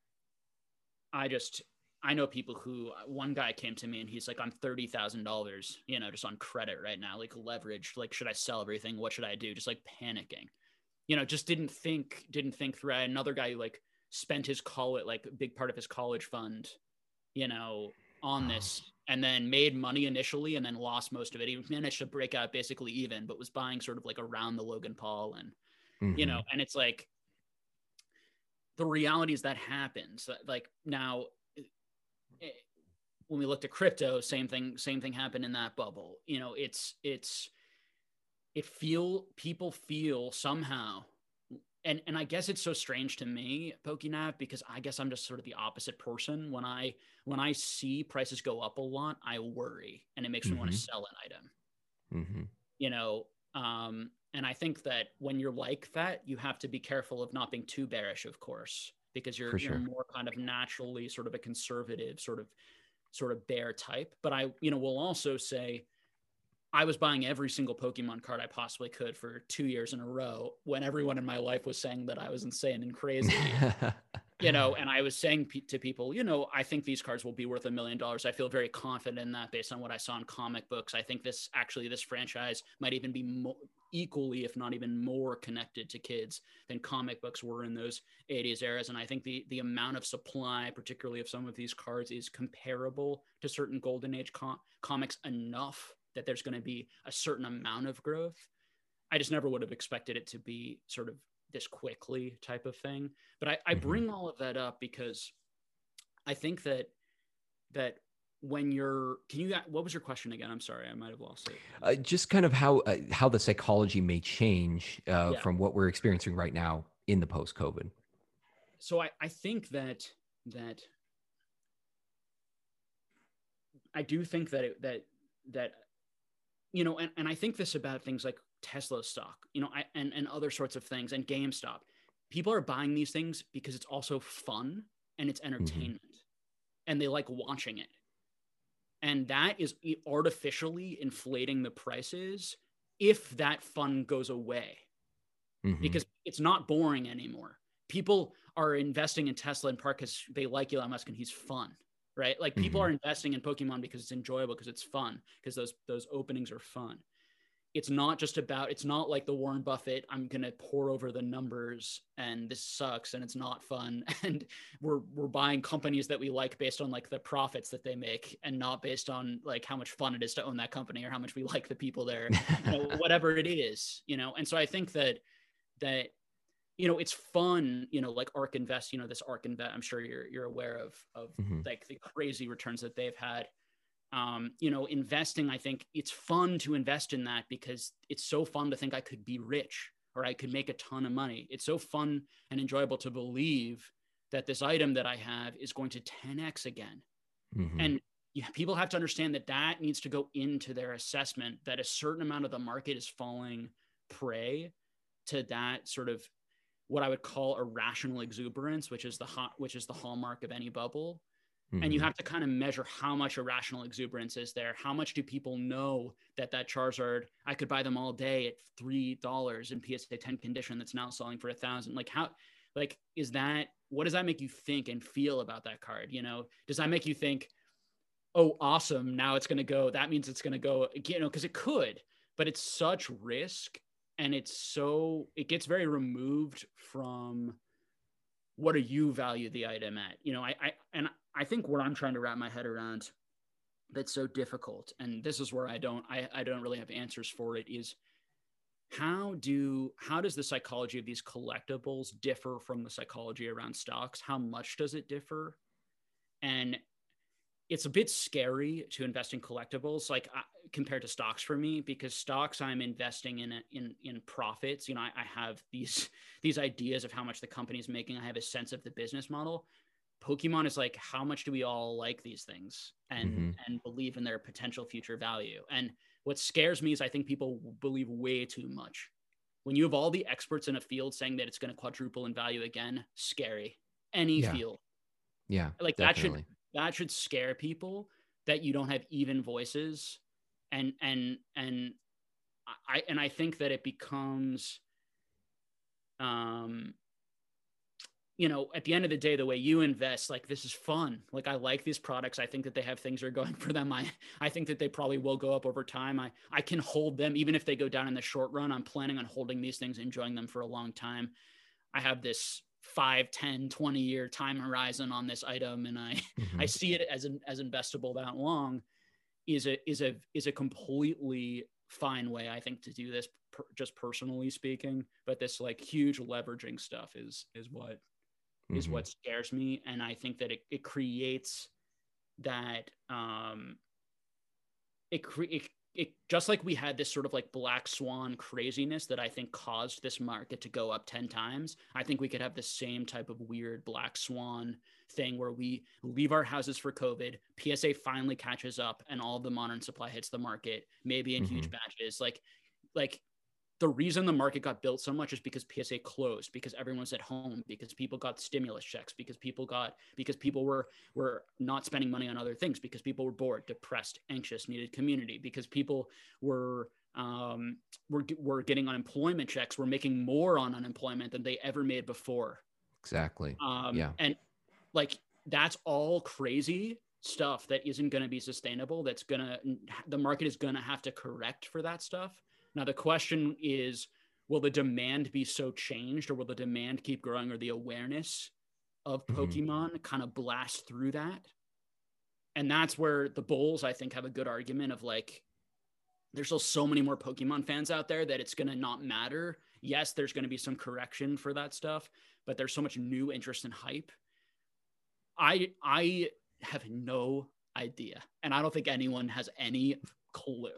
I just, I know people who, one guy came to me and he's like, I'm $30,000, you know, just on credit right now, like leverage. Like, should I sell everything? What should I do? Just like panicking, you know, just didn't think, didn't think through. Another guy who like spent his college, like a big part of his college fund, you know, on this and then made money initially and then lost most of it. He managed to break out basically even, but was buying sort of like around the Logan Paul and mm-hmm. you know, and it's like the reality is that happens. Like now it, eh, when we looked at crypto, same thing, same thing happened in that bubble. You know, it's it's it feel people feel somehow and and I guess it's so strange to me, PokeNav, because I guess I'm just sort of the opposite person. When I when I see prices go up a lot, I worry, and it makes mm-hmm. me want to sell an item. Mm-hmm. You know, um, and I think that when you're like that, you have to be careful of not being too bearish, of course, because you're, sure. you're more kind of naturally sort of a conservative, sort of sort of bear type. But I, you know, will also say I was buying every single Pokemon card I possibly could for two years in a row when everyone in my life was saying that I was insane and crazy. *laughs* you know, and I was saying to people, you know, I think these cards will be worth a million dollars. I feel very confident in that based on what I saw in comic books. I think this actually, this franchise might even be mo- equally, if not even more connected to kids than comic books were in those 80s eras. And I think the, the amount of supply, particularly of some of these cards, is comparable to certain Golden Age com- comics enough that there's going to be a certain amount of growth. I just never would have expected it to be sort of this quickly type of thing. But I, I mm-hmm. bring all of that up because I think that that when you're can you what was your question again i'm sorry i might have lost it uh, just kind of how uh, how the psychology may change uh, yeah. from what we're experiencing right now in the post covid so I, I think that that i do think that it, that that you know, and, and I think this about things like Tesla stock, you know, I, and, and other sorts of things and GameStop. People are buying these things because it's also fun and it's mm-hmm. entertainment mm-hmm. and they like watching it. And that is artificially inflating the prices if that fun goes away mm-hmm. because it's not boring anymore. People are investing in Tesla in part because they like Elon Musk and he's fun right? Like people mm-hmm. are investing in Pokemon because it's enjoyable, because it's fun, because those those openings are fun. It's not just about. It's not like the Warren Buffett. I'm gonna pore over the numbers, and this sucks, and it's not fun, *laughs* and we're we're buying companies that we like based on like the profits that they make, and not based on like how much fun it is to own that company or how much we like the people there, you know, *laughs* whatever it is, you know. And so I think that that you know, it's fun, you know, like ARK Invest, you know, this ARK Invest, I'm sure you're, you're aware of, of mm-hmm. like the crazy returns that they've had. Um, you know, investing, I think it's fun to invest in that because it's so fun to think I could be rich or I could make a ton of money. It's so fun and enjoyable to believe that this item that I have is going to 10x again. Mm-hmm. And yeah, people have to understand that that needs to go into their assessment that a certain amount of the market is falling prey to that sort of what I would call irrational exuberance, which is the hot, which is the hallmark of any bubble. Mm-hmm. And you mm-hmm. have to kind of measure how much irrational exuberance is there. How much do people know that that Charizard I could buy them all day at three dollars in PSA ten condition that's now selling for a thousand? Like how, like is that? What does that make you think and feel about that card? You know, does that make you think, oh, awesome, now it's going to go? That means it's going to go. You know, because it could but it's such risk and it's so it gets very removed from what do you value the item at? You know i i and i think what i'm trying to wrap my head around that's so difficult and this is where i don't i, I don't really have answers for it is how do how does the psychology of these collectibles differ from the psychology around stocks? How much does it differ? And it's a bit scary to invest in collectibles like uh, compared to stocks for me because stocks i'm investing in in in profits you know I, I have these *laughs* these ideas of how much the company's making i have a sense of the business model pokemon is like how much do we all like these things and mm-hmm. and believe in their potential future value and what scares me is I think people believe way too much. When you have all the experts in a field saying that it's going to quadruple in value again, scary. Any yeah. field. Yeah. Like definitely. that should that should scare people that you don't have even voices and and and I and I think that it becomes um you know, at the end of the day, the way you invest, like this is fun. Like I like these products. I think that they have things that are going *laughs* for them. I I think that they probably will go up over time. I I can hold them even if they go down in the short run. I'm planning on holding these things, enjoying them for a long time. I have this 5 10 20 year time horizon on this item and i *laughs* mm-hmm. i see it as an as investable that long is a is a is a completely fine way i think to do this per, just personally speaking but this like huge leveraging stuff is is what mm-hmm. is what scares me and i think that it, it creates that um it, cre- it it just like we had this sort of like black swan craziness that I think caused this market to go up 10 times. I think we could have the same type of weird black swan thing where we leave our houses for COVID, PSA finally catches up and all the modern supply hits the market, maybe in mm-hmm. huge batches. Like like the reason the market got built so much is because PSA closed, because everyone's at home, because people got stimulus checks, because people got because people were were not spending money on other things, because people were bored, depressed, anxious, needed community, because people were um, were were getting unemployment checks, were making more on unemployment than they ever made before. Exactly. Um, yeah. And like that's all crazy stuff that isn't going to be sustainable. That's gonna the market is gonna have to correct for that stuff now, the question is will the demand be so changed or will the demand keep growing or the awareness of mm-hmm. Pokemon mm-hmm. kind of blast through that? And that's where the Bulls, I think, have a good argument of like, there's still so many more Pokemon fans out there that it's going to not matter. Yes, there's going to be some correction for that stuff, but there's so much new interest and hype. I I have no idea, and I don't think anyone has any clue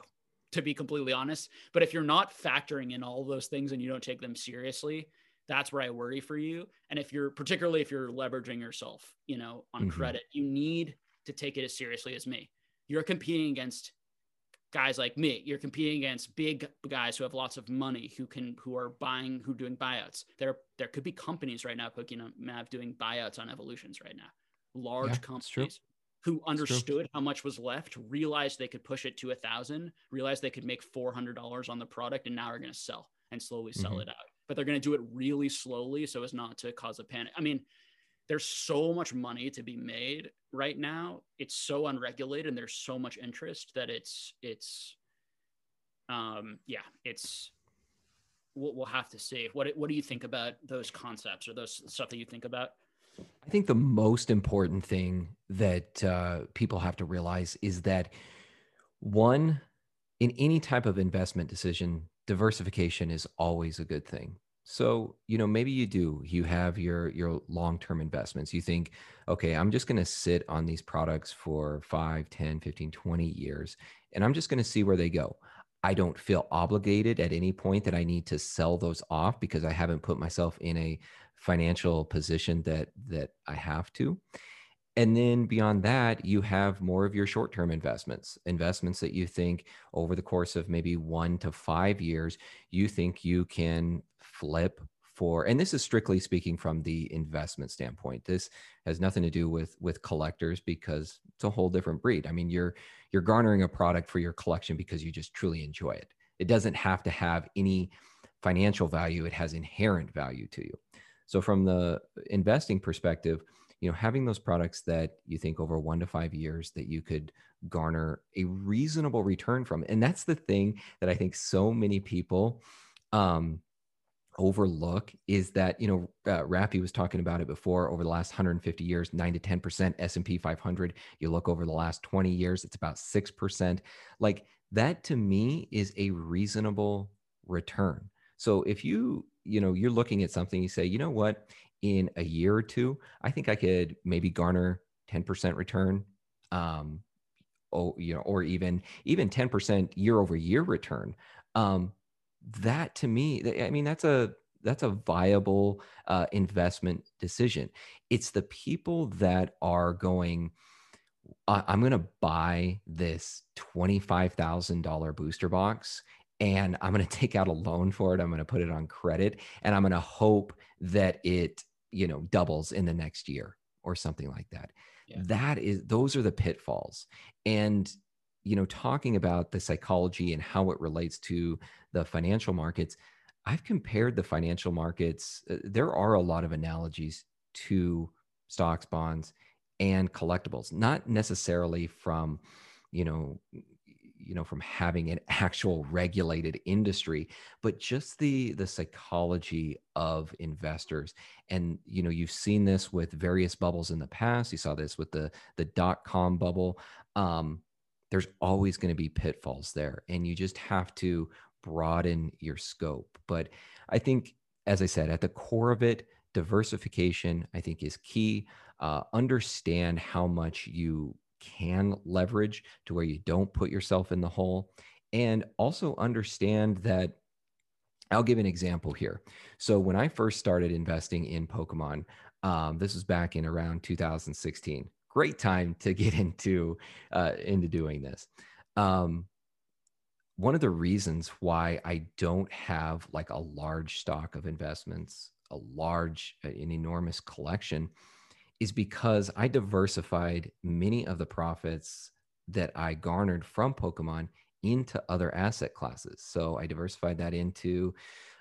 to be completely honest. But if you're not factoring in all those things and you don't take them seriously, that's where I worry for you. And if you're particularly if you're leveraging yourself, you know, on mm-hmm. credit, you need to take it as seriously as me. You're competing against guys like me. You're competing against big guys who have lots of money, who can who are buying, who are doing buyouts. There there could be companies right now, Pokemon doing buyouts on evolutions right now. Large yeah, companies who understood how much was left, realized they could push it to a thousand, realized they could make four hundred dollars on the product, and now are going to sell and slowly sell mm-hmm. it out. But they're going to do it really slowly so as not to cause a panic. I mean, there's so much money to be made right now. It's so unregulated, and there's so much interest that it's it's um yeah, it's we'll, we'll have to see. What what do you think about those concepts or those stuff that you think about? I think the most important thing that uh, people have to realize is that one, in any type of investment decision, diversification is always a good thing. So, you know, maybe you do, you have your your long-term investments. You think, okay, I'm just going to sit on these products for 5, 10, 15, 20 years and I'm just going to see where they go. I don't feel obligated at any point that I need to sell those off because I haven't put myself in a financial position that that I have to. And then beyond that, you have more of your short term investments, investments that you think over the course of maybe one to five years, you think you can flip for. And this is strictly speaking from the investment standpoint. This has nothing to do with with collectors because it's a whole different breed. I mean, you're you're garnering a product for your collection because you just truly enjoy it. It doesn't have to have any financial value, it has inherent value to you. So, from the investing perspective, you know having those products that you think over one to five years that you could garner a reasonable return from and that's the thing that i think so many people um overlook is that you know uh, Rafi was talking about it before over the last 150 years 9 to 10% S&P 500 you look over the last 20 years it's about 6% like that to me is a reasonable return. So if you you know you're looking at something you say you know what? In a year or two I think I could maybe garner 10% return um oh you know or even even 10% year over year return. Um that to me i mean that's a that's a viable uh, investment decision. It's the people that are going i'm going to buy this $25000 booster box and i'm going *laughs* to take out a loan for it i'm going to put it on credit and i'm going to hope that it you know doubles in the next year or something like that yeah. that is those are the pitfalls and you know talking about the psychology and how it relates to the financial markets i've compared the financial markets uh, there are a lot of analogies to stocks bonds and collectibles not necessarily from you know you know from having an actual regulated industry but just the the psychology of investors. And you know you've seen this with various bubbles in the past. You saw this with the the dot com bubble. Um, there's always going to be pitfalls there and you just have to broaden your scope. But i think as i said at the core of it diversification i think is key. Uh, understand how much you can leverage to where you don't put yourself in the hole and also understand that I'll give an example here. So when I first started investing in Pokemon, um, this was back in around 2016 great time to get *laughs* into uh, into doing this. Um, one of the reasons why I don't have like a large stock of investments, a large, uh, an enormous collection, is because I diversified many of the profits that I garnered from Pokemon into other asset classes. So I diversified that into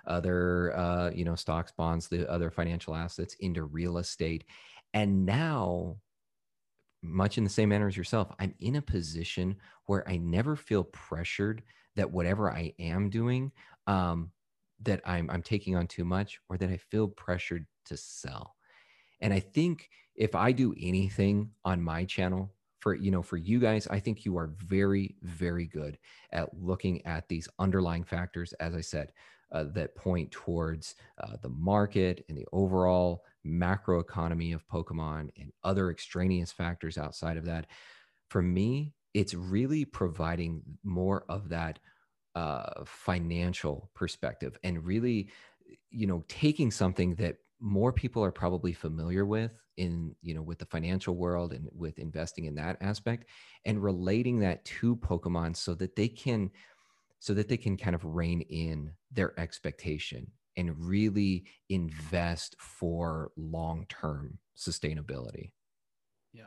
other, uh, you know, stocks, bonds, the other financial assets, into real estate, and now much in the same manner as yourself, I'm in a position where I never feel pressured that whatever I am doing, um, that I'm I'm taking on too much, or that I feel pressured to sell. And I think if I do anything on my channel for you know for you guys, I think you are very very good at looking at these underlying factors. As I said, uh, that point towards uh, the market and the overall macro economy of Pokemon and other extraneous factors outside of that. For me, it's really providing more of that uh, financial perspective and really, you know, taking something that more people are probably familiar with in you know with the financial world and with investing in that aspect and relating that to pokemon so that they can so that they can kind of rein in their expectation and really invest for long-term sustainability. Yeah.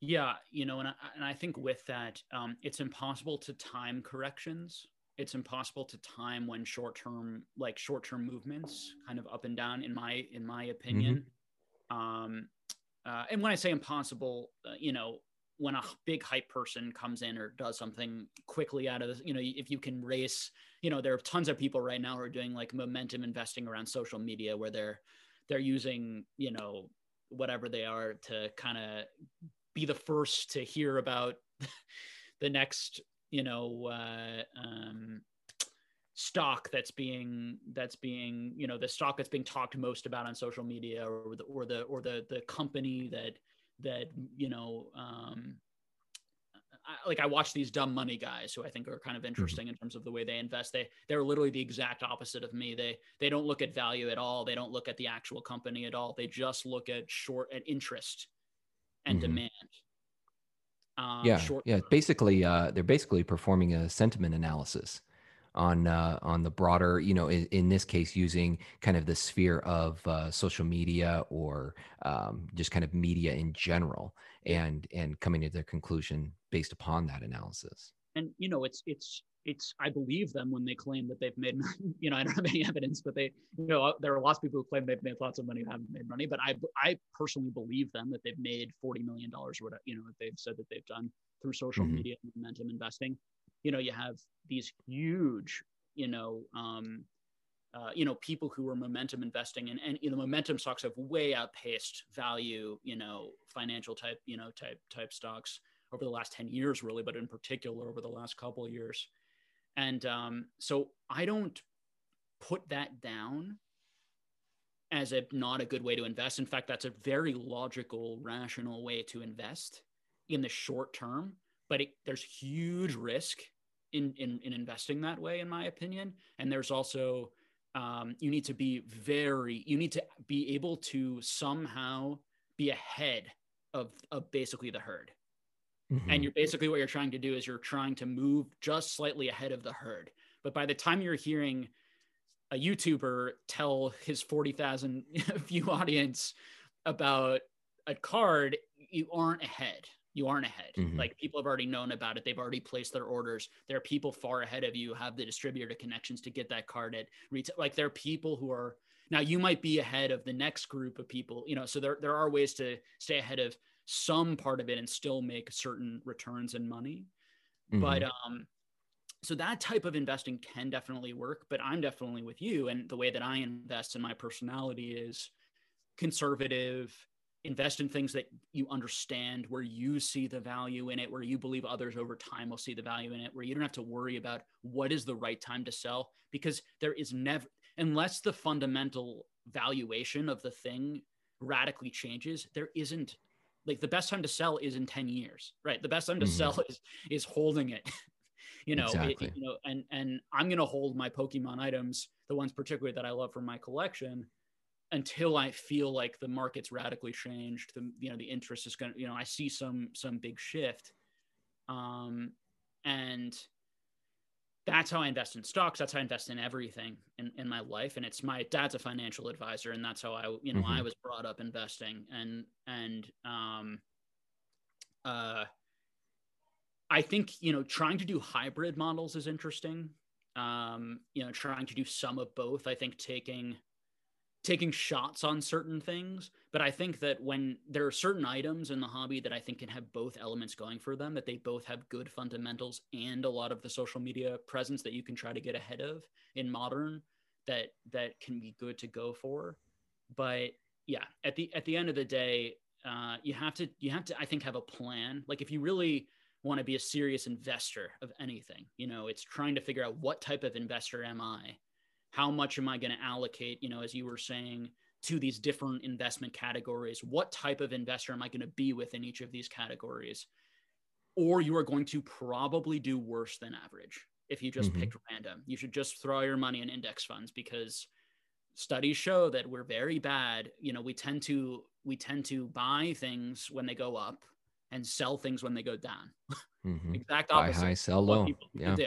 Yeah you know and I, and I think with that um, it's impossible to time corrections it's impossible to time when short-term like short-term movements kind of up and down in my in my opinion mm-hmm. um, uh, and when i say impossible uh, you know when a big hype person comes in or does something quickly out of this, you know, if you can race, you know, there are tons of people right now who are doing like momentum investing around social media where they're they're using, you know, whatever they are to kind of be the first to hear about *laughs* the next, you know, uh, um, stock that's being that's being you know the stock that's being talked most about on social media or the or the or the the company that that you know um, I, like I watch these dumb money guys who I think are kind of mm-hmm. interesting mm-hmm. in terms of the way they invest. They they're literally the exact opposite of me. They they don't look at value at all. They don't look at the actual company at all. They just look at short at interest and mm-hmm. demand. Um, yeah, yeah. Basically, uh, they're basically performing a sentiment analysis on uh, on the broader, you know, in, in, this case, using kind of the sphere of uh, social media or um, just kind of media in general, and and coming to their conclusion based upon that analysis. And you know, it's it's it's I believe them when they claim that they've made *laughs* you know I don't have any evidence but they you know there are lots of people who claim they've made lots of money who haven't made money but I I personally believe them that they've made 40 million dollars or whatever you know that they've said that they've done through social mm-hmm. media momentum investing. You know you have these huge you know um uh, you know people who are momentum investing and and you know momentum stocks have way outpaced value you know financial type you know type type stocks over the last 10 years really but in particular over the last couple of years and um, so I don't put that down as a not a good way to invest. In fact, that's a very logical, rational way to invest in the short term. But it, there's huge risk in, in in investing that way, in my opinion. And there's also um, you need to be very you need to be able to somehow be ahead of of basically the herd. Mm-hmm. And you're basically what you're trying to do is you're trying to move just slightly ahead of the herd. But by the time you're hearing a YouTuber tell his 40,000 *laughs* view audience about a card, you aren't ahead. You aren't ahead. Mm-hmm. Like people have already known about it. They've already placed their orders. There are people far ahead of you have the distributor connections to get that card at retail. Like there are people who are now you might be ahead of the next group of people, you know, so there, there are ways to stay ahead of some part of it and still make certain returns and money. Mm-hmm. But um, so that type of investing can definitely work. But I'm definitely with you. And the way that I invest in my personality is conservative, invest in things that you understand, where you see the value in it, where you believe others over time will see the value in it, where you don't have to worry about what is the right time to sell, because there is never, unless the fundamental valuation of the thing radically changes, there isn't like the best time to sell is in 10 years right the best time to mm-hmm. sell *laughs* is is holding it *laughs* you know exactly. it, you know and and i'm going to hold my pokemon items the ones particularly that i love from my collection until i feel like the market's radically changed the you know the interest is going to you know i see some some big shift um and that's how I invest in stocks. That's how I invest in everything in, in my life. And it's my dad's a financial advisor, and that's how I, you know, mm-hmm. I was brought up investing. And and um, uh, I think you know, trying to do hybrid models is interesting. Um, you know, trying to do some of both. I think taking taking shots on certain things. But I think that when there are certain items in the hobby that I think can have both elements going for them, that they both have good fundamentals and a lot of the social media presence that you can try to get ahead of in modern that that can be good to go for. But yeah, at the at the end of the day, uh, you have to you have to I think have a plan. Like if you really want to be a serious investor of anything, you know, it's trying to figure out what type of investor am I how much am I going to allocate, you know, as you were saying, to these different investment categories? What type of investor am I going to be within each of these categories? Or you are going to probably do worse than average if you just mm-hmm. picked random. You should just throw your money in index funds because studies show that we're very bad. You know, we tend to we tend to buy things when they go up and sell things when they go down. Mm-hmm. *laughs* exact opposite. Buy high, sell low. Yeah. Do.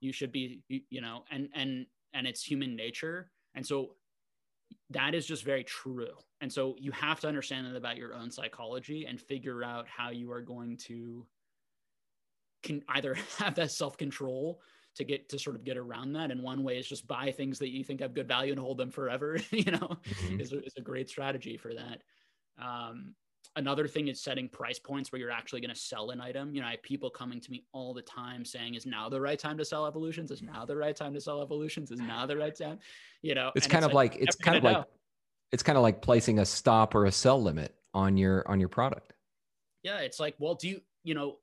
You should be, you know, and and and it's human nature. And so that is just very true. And so you have to understand that about your own psychology and figure out how you are going to can either *laughs* have that self-control to get to sort of get around that. And one way is just buy things that you think have good value and hold them forever, *laughs* you know, mm-hmm. is, a, is a great strategy for that. Um, Another thing is setting price points where you're actually going to sell an item. You know, I have people coming to me all the time saying, "Is now the right time to sell evolutions? Is now the right time to sell evolutions? Is now the right time?" You know, it's kind it's of like, like it's kind of like know. it's kind of like placing a stop or a sell limit on your on your product. Yeah, it's like, well, do you you know,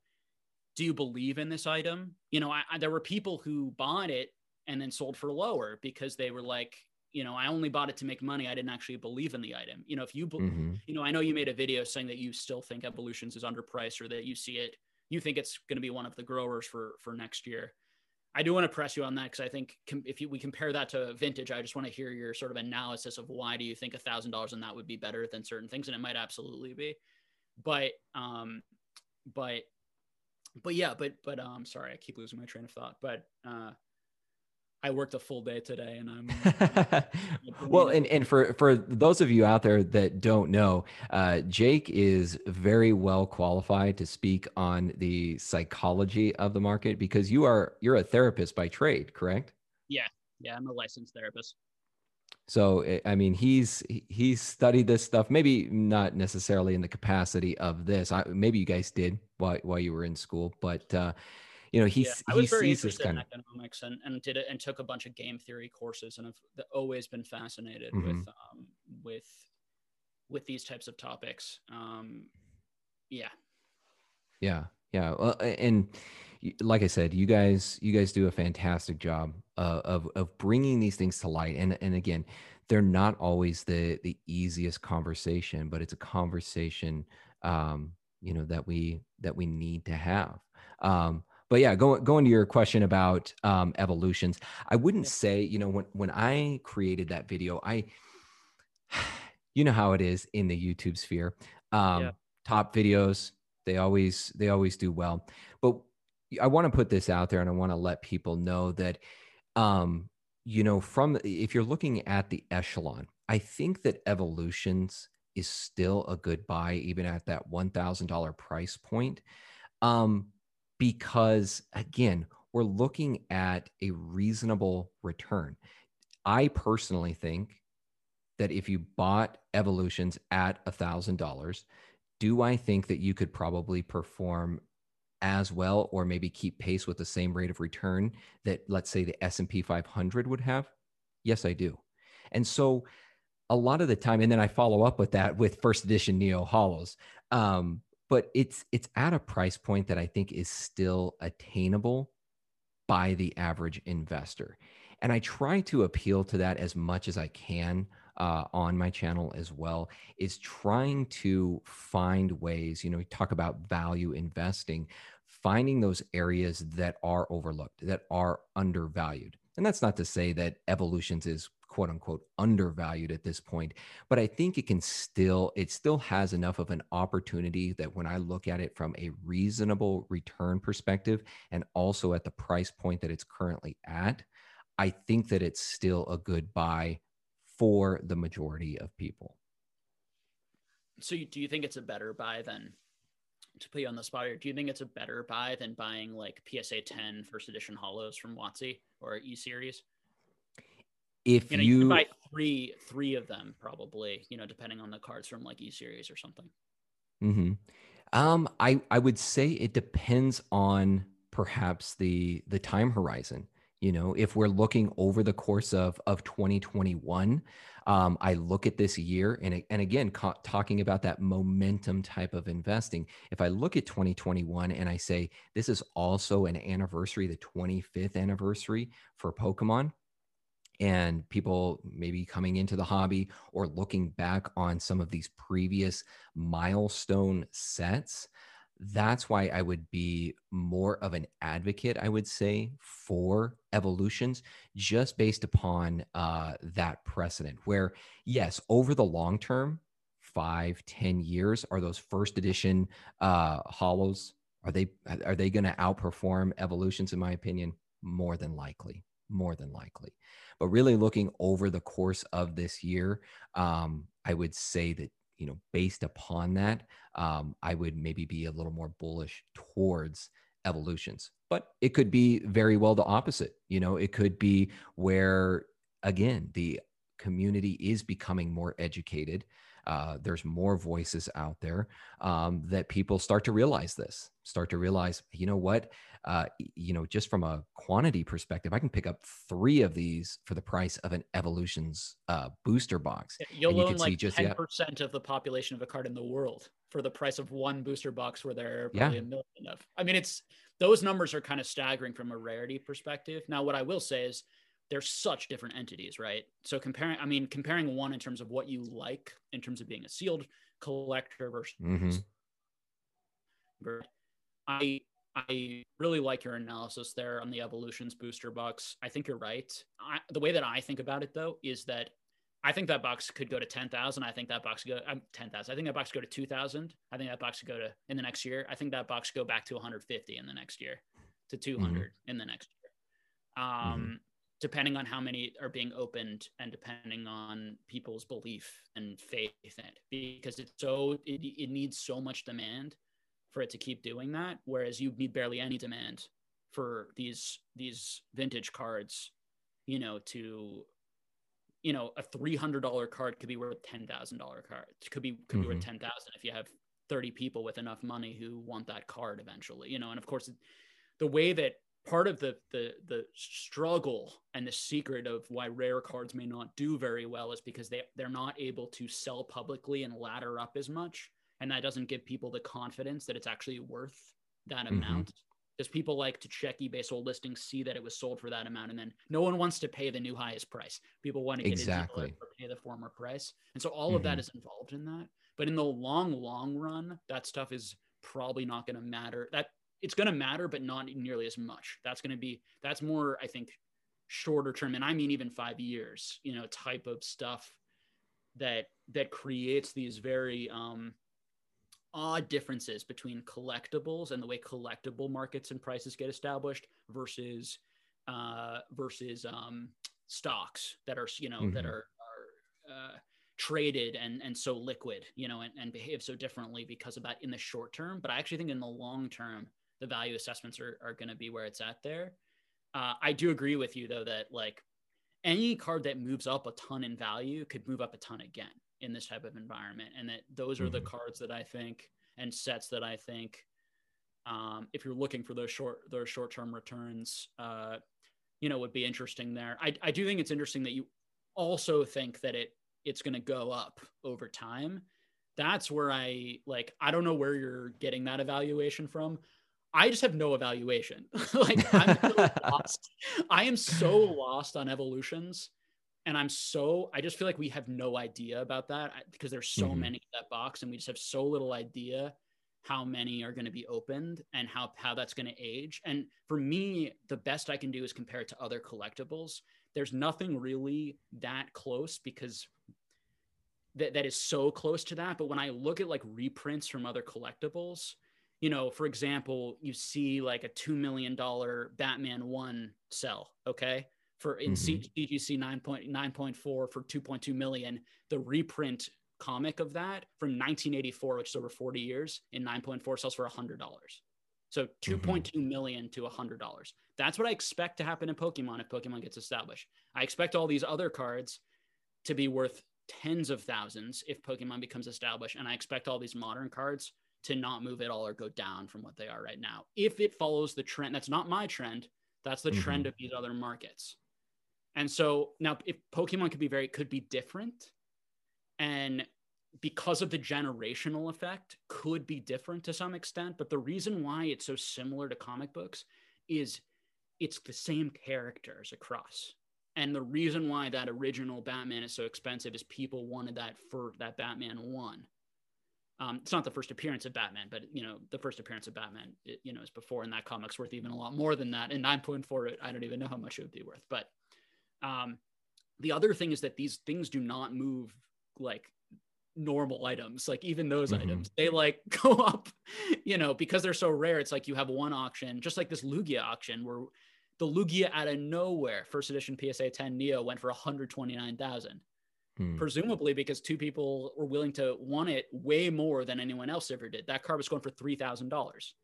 do you believe in this item? You know, I, I, there were people who bought it and then sold for lower because they were like, you know, I only bought it to make money. I didn't actually believe in the item. You know, if you, mm-hmm. you know, I know you made a video saying that you still think Evolutions is underpriced or that you see it, you think it's going to be one of the growers for for next year. I do want to press you on that because I think com- if you, we compare that to vintage, I just want to hear your sort of analysis of why do you think a thousand dollars on that would be better than certain things, and it might absolutely be, but um, but but yeah, but but um, sorry, I keep losing my train of thought, but uh, I worked a full day today, and I'm *laughs* well. And and for for those of you out there that don't know, uh, Jake is very well qualified to speak on the psychology of the market because you are you're a therapist by trade, correct? Yeah, yeah, I'm a licensed therapist. So eh, I mean, he's he's studied this stuff. Maybe not necessarily in the capacity of this. I, maybe you guys did while while you were in school, but. Uh, you know, he, yeah, I was very interested in economics and, and did it and took a bunch of game theory courses and have always been fascinated mm-hmm. with um, with with these types of topics. Um, yeah, yeah, yeah. Well, and like I said, you guys you guys do a fantastic job uh, of of bringing these things to light. And and again, they're not always the the easiest conversation, but it's a conversation um, you know that we that we need to have. Um, but yeah, going going to your question about um, evolutions, I wouldn't say you know when when I created that video, I *sighs* you know how it is in the YouTube sphere. Um, yeah. Top videos, they always they always do well, but I want to put this out there, and I want to let people know that um, you know from if you're looking at the echelon, I think that evolutions is still a good buy even at that one thousand dollar price point. Um, because again, we're looking at a reasonable return. I personally think that if you bought evolutions at a thousand dollars, do I think that you could probably perform as well or maybe keep pace with the same rate of return that let's say the S&P 500 would have? Yes, I do. And so a lot of the time and then I follow up with that with first edition Neo Holos. Um, but it's it's at a price point that I think is still attainable by the average investor. And I try to appeal to that as much as I can uh, on my channel as well, is trying to find ways, you know, we talk about value investing, finding those areas that are overlooked, that are undervalued. And that's not to say that evolutions is quote unquote undervalued at this point but i think it can still it still has enough of an opportunity that when i look at it from a reasonable return perspective and also at the price point that it's currently at i think that it's still a good buy for the majority of people so do you think it's a better buy than to put you on the spot here, do you think it's a better buy than buying like PSA 10 first edition holos from WotC or E series? If you, know, you, you buy three three of them probably you know depending on the cards from like e series or something mm-hmm. um i i would say it depends on perhaps the the time horizon you know if we're looking over the course of of 2021 um, i look at this year and, and again ca- talking about that momentum type of investing if i look at 2021 and i say this is also an anniversary the 25th anniversary for pokemon and people maybe coming into the hobby or looking back on some of these previous milestone sets that's why i would be more of an advocate i would say for evolutions just based upon uh, that precedent where yes over the long term five ten years are those first edition uh, holos are they are they going to outperform evolutions in my opinion? More than likely more than likely but really looking over the course of this year, um, I would say that you know based upon that, um, I would maybe be a little more bullish towards evolutions. But it could be very well the opposite. You know, it could be where again the community is becoming more educated. Uh, there's more voices out there um, that people start to realize this, start to realize, you know what, uh, you know, just from a quantity perspective, I can pick up three of these for the price of an Evolutions uh, booster box. You'll you own like just, ten percent of the population of a card in the world for the price of one booster box, where there are probably yeah. a million of. I mean, it's those numbers are kind of staggering from a rarity perspective. Now, what I will say is they're such different entities, right? So comparing, I mean, comparing one in terms of what you like in terms of being a sealed collector versus. Mm-hmm. I I really like your analysis there on the evolutions booster box. I think you're right. I, the way that I think about it though is that I think that box could go to 10,000. I think that box go um, 10,000. I think that box go to 2,000. I think that box could go to in the next year. I think that box go back to 150 in the next year to 200 mm-hmm. in the next year. Um, mm-hmm depending on how many are being opened and depending on people's belief and faith in it because it's so it, it needs so much demand for it to keep doing that whereas you need barely any demand for these these vintage cards you know to you know a $300 card could be worth $10,000 card it could be could be mm-hmm. worth 10,000 if you have 30 people with enough money who want that card eventually you know and of course the way that part of the the the struggle and the secret of why rare cards may not do very well is because they they're not able to sell publicly and ladder up as much and that doesn't give people the confidence that it's actually worth that mm-hmm. amount because people like to check ebay sold listings see that it was sold for that amount and then no one wants to pay the new highest price people want to get exactly or pay the former price and so all mm-hmm. of that mm-hmm. involved in that but in the long long run that stuff is probably not going to matter that it's going to matter, but not nearly as much. That's going to be that's more, I think, shorter term, and I mean even five years. You know, type of stuff that that creates these very um, odd differences between collectibles and the way collectible markets and prices get established versus uh, versus um, stocks that are you know mm-hmm. that are are uh, traded and and so liquid you know and, and behave so differently because of that in the short term but i actually think in the long term the value assessments are, are going to be where it's at there. Uh, I do agree with you though that like any card that moves up a ton in value could move up a ton again in this type of environment, and that those are mm-hmm. the cards that I think and sets that I think um, if you're looking for those short those short term returns, uh, you know, would be interesting there. I, I do think it's interesting that you also think that it it's going to go up over time. That's where I like. I don't know where you're getting that evaluation from. I just have no evaluation. *laughs* like *laughs* I'm so lost. I am so lost on evolutions. And I'm so I just feel like we have no idea about that because there's so mm-hmm. many in that box and we just have so little idea how many are going to be opened and how how that's going to age. And for me, the best I can do is compare it to other collectibles. There's nothing really that close because that, that is so close to that. But when I look at like reprints from other collectibles, you know, for example, you see like a $2 million Batman 1 sell, okay? For in mm-hmm. CGC 9.9.4 for 2.2 million, the reprint comic of that from 1984, which is over 40 years, in 9.4 sells for a $100. So two point two mm-hmm. million to $100. That's what I expect to happen in Pokemon if Pokemon gets established. I expect all these other cards to be worth tens of thousands if Pokemon becomes established. And I expect all these modern cards to not move at all or go down from what they are right now. If it follows the trend, that's not my trend. That's the mm-hmm. trend of these other markets. And so now if Pokemon could be very could be different and because of the generational effect could be different to some extent, but the reason why it's so similar to comic books is it's the same characters across. And the reason why that original Batman is so expensive is people wanted that for that Batman one. Um, it's not the first appearance of Batman, but you know the first appearance of Batman, it, you know, is before, and that comic's worth even a lot more than that. And nine point four, I don't even know how much it would be worth. But um, the other thing is that these things do not move like normal items. Like even those mm-hmm. items, they like *laughs* go up, you know, because they're so rare. It's like you have one auction, just like this Lugia auction, where the Lugia out of nowhere, first edition PSA 10 Neo went for 129,000 Hmm. Presumably because two people were willing to want it way more than anyone else ever did. That car was going for three thousand dollars,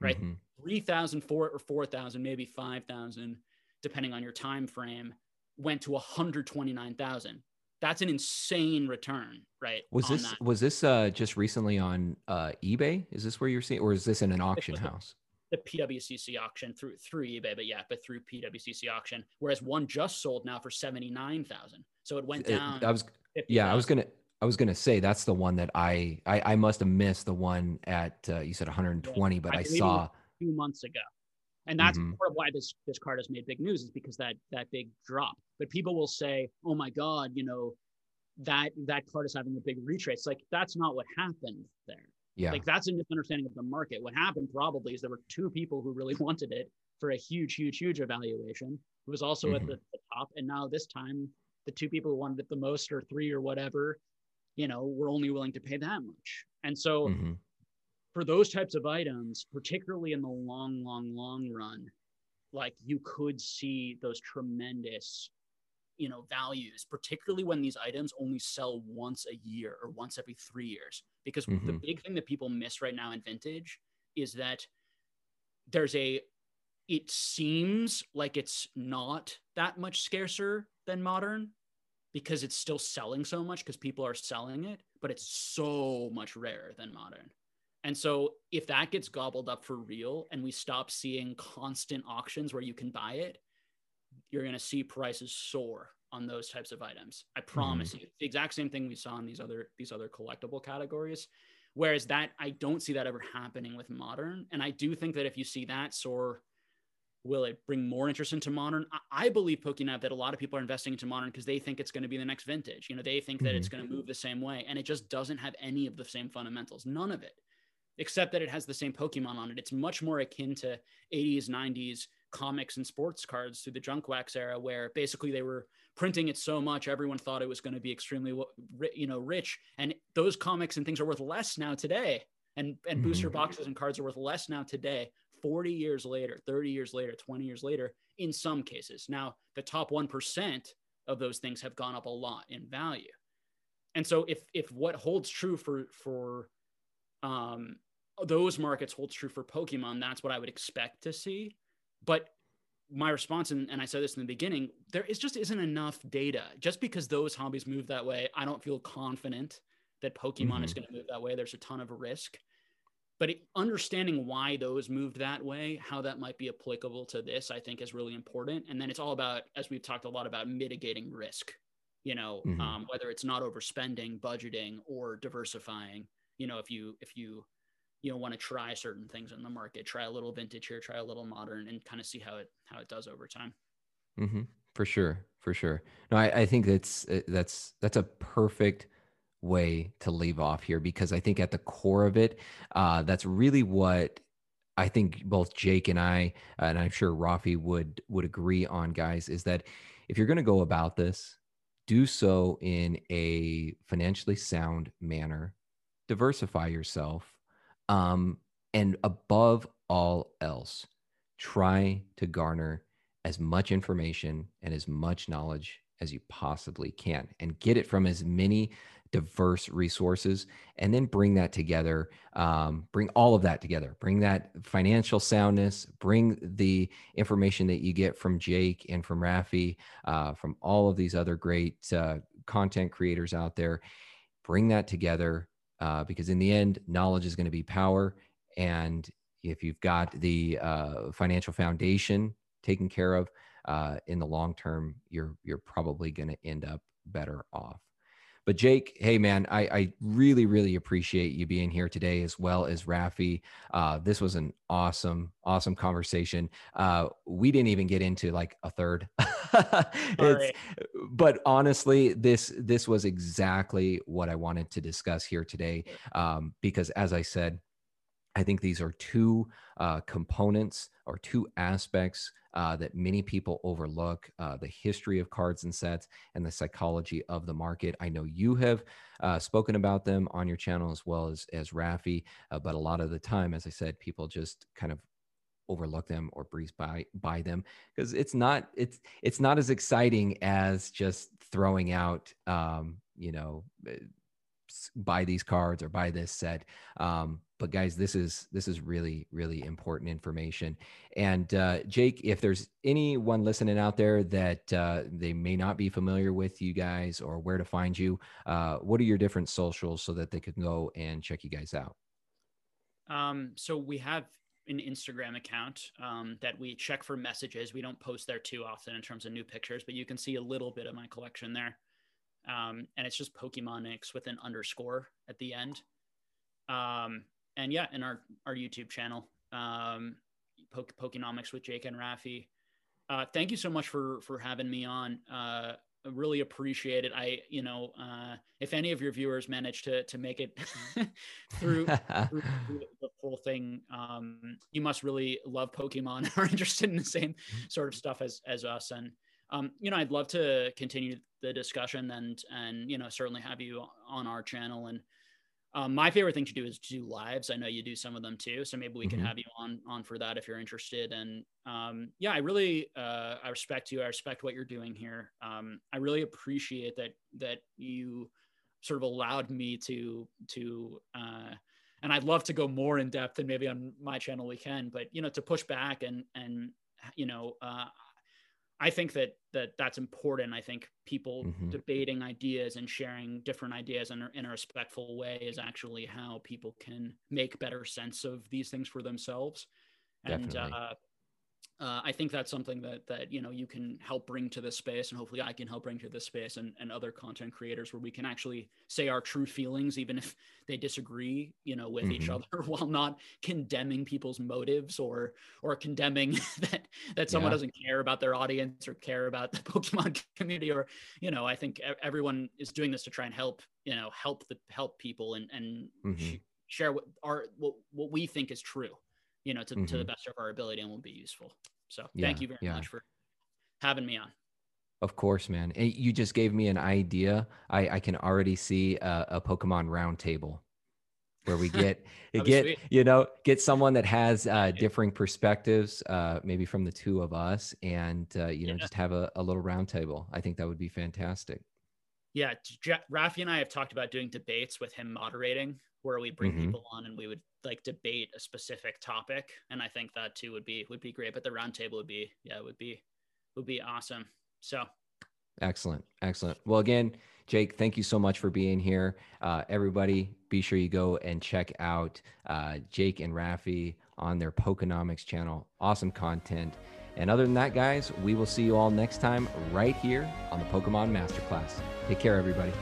right? Mm-hmm. Three thousand, four or four thousand, maybe five thousand, depending on your time frame, went to one hundred twenty nine thousand. That's an insane return, right? Was this that. was this uh, just recently on uh, eBay? Is this where you're seeing, or is this in an auction house? the PWCC auction through through eBay, but yeah, but through PWCC auction. Whereas one just sold now for seventy nine thousand, so it went down. I was 50, yeah, 000. I was gonna I was gonna say that's the one that I I, I must have missed the one at uh, you said one hundred and twenty, yeah, but I, I saw two months ago, and that's mm-hmm. part of why this this card has made big news is because that that big drop. But people will say, oh my god, you know that that card is having a big retrace. Like that's not what happened there. Yeah. Like that's a misunderstanding of the market. What happened probably is there were two people who really *laughs* wanted it for a huge, huge, huge evaluation. It was also mm-hmm. at the, the, top. And now this time, the two people who wanted it the most or three or whatever, you know, were only willing to pay that much. And so mm-hmm. for those types of items, particularly in the long, long, long run, like you could see those tremendous you know values particularly when these items only sell once a year or once every three years because mm-hmm. the big thing that people miss right now in vintage is that there's a it seems like it's not that much scarcer than modern because it's still selling so much because people are selling it but it's so much rarer than modern and so if that gets gobbled up for real and we stop seeing constant auctions where you can buy it, you're going to see prices soar on those types of items. I promise mm-hmm. you. The exact same thing we saw in these other these other collectible categories. Whereas that I don't see that ever happening with modern. And I do think that if you see that soar, will it bring more interest into modern? I, believe PokéNav that a lot of people are investing into modern because they think it's going to be the next vintage. You know, they think that mm-hmm. it's going to move the same way. And it just doesn't have any of the same fundamentals. None of it except that it has the same Pokemon on it. It's much more akin to 80s, 90s comics and sports cards through the junk wax era, where basically they were printing it so much everyone thought it was going to be extremely you know rich and those comics and things are worth less now today and and mm-hmm. booster boxes and cards are worth less now today 40 years later 30 years later 20 years later in some cases now the top 1% of those things have gone up a lot in value and so if if what holds true for for um, those markets holds true for Pokemon. That's what I would expect to see. But my response, and, and I said this in the beginning, there is just isn't enough data. Just because those hobbies move that way, I don't feel confident that Pokemon mm-hmm. is going to move that way. There's a ton of risk. But it, understanding why those moved that way, how that might be applicable to this, I think is really important. And then it's all about, as we've talked a lot about, mitigating risk. You know, mm-hmm. um, whether it's not overspending, budgeting, or diversifying you know if you if you you know want to try certain things in the market try a little vintage here try a little modern and kind of see how it how it does over time mm-hmm. for sure for sure no I, I think that's that's that's a perfect way to leave off here because i think at the core of it uh, that's really what i think both jake and i and i'm sure rafi would would agree on guys is that if you're going to go about this do so in a financially sound manner diversify yourself. Um, and above all else, try to garner as much information and as much knowledge as you possibly can and get it from as many diverse resources and then bring that together um, bring all of that together bring that financial soundness bring the information that you get from jake and from rafi uh, from all of these other great uh, content creators out there bring that together uh, because in the end, knowledge is going to be power. And if you've got the uh, financial foundation taken care of uh, in the long term, you're you're probably going to end up better off. But Jake, hey man, I, I really, really appreciate you being here today, as well as Rafi. Uh, this was an awesome, awesome conversation. Uh, we didn't even get into like a third. *laughs* right. But honestly, this this was exactly what I wanted to discuss here today, um, because as I said, I think these are two uh, components or two aspects uh, that many people overlook uh, the history of cards and sets and the psychology of the market. I know you have uh, spoken about them on your channel as well as, as Rafi, uh, but a lot of the time, as I said, people just kind of overlook them or breeze by by them because it's not it's it's not as exciting as just throwing out um, you know eh, buy these cards or buy this set um, but guys this is this is really really important information. And uh, jake if there's anyone listening out there that uh, they may not be familiar with you guys or where to find you uh, what are your different socials so that they can go and check you guys out? Um, so we have an instagram account um, that we check for messages. We don't post there too often in terms of new pictures but you can see a little bit of my collection there. Um, and it's just Pokenomics with an underscore at the end. Um, and yeah, in our our YouTube channel, um, Poke- Pokenomics with Jake and Rafi. Uh, thank you so much for for having me on. Uh, really appreciate it. I, you know, uh, if any of your viewers manage to to make it *laughs* through, through, the whole thing, um, you must really love Pokemon *laughs* or interested in the same sort of stuff as as us. And um, you know, I'd love to continue the discussion and and you know certainly have you on our channel and um, my favorite thing to do is to do lives. I know you do some of them too, so maybe we can Mhm. have you on on for that if you're interested. And um, yeah, I really uh, I respect you. I respect what you're doing here. Um, I really appreciate that that you sort of allowed me to to uh, and I'd love to go more in depth and maybe on my channel we can, but you know, to push back and and you know, uh, I think that that that's important. I think people Mhm. debating ideas and sharing different ideas in a, in a respectful way is actually how people can make better sense of these things for themselves. And uh, uh, I think that's something that that you know you can help bring to this space, and hopefully I can help bring to this space and, and other content creators where we can actually say our true feelings, even if they disagree, you know, with each Mhm. other, *laughs* while not condemning people's motives or or condemning *laughs* that that someone Yeah. doesn't care about their audience or care about the *laughs* Pokemon community. Or you know, I think everyone is doing this to try and help you know help the help people and and Mhm. sh- share what our what, what we think is true you know, to, to the Mhm. best of our ability and will be useful. So Yeah, thank you very yeah. much for having me on. Of course, man. You just gave me an idea. I, I can already see a, a Pokemon roundtable where we get *laughs* get sweet. you know get someone that has uh, differing perspectives, uh, maybe from the two of us, and uh, you know Yeah. just have a, a little roundtable. I think that would be fantastic. Yeah, J- Rafi and I have talked about doing debates with him moderating, where we bring Mhm. people on and we would like debate a specific topic, and I think that too would be would be great. But the roundtable would be yeah would be would be awesome. So Excellent. Excellent. Well, again, Jake, thank you so much for being here. Uh, everybody, be sure you go and check out uh, Jake and Rafi on their Pokenomics channel. Awesome content. And other than that, guys, we will see you all next time right here on the Pokemon Masterclass. Take care, everybody.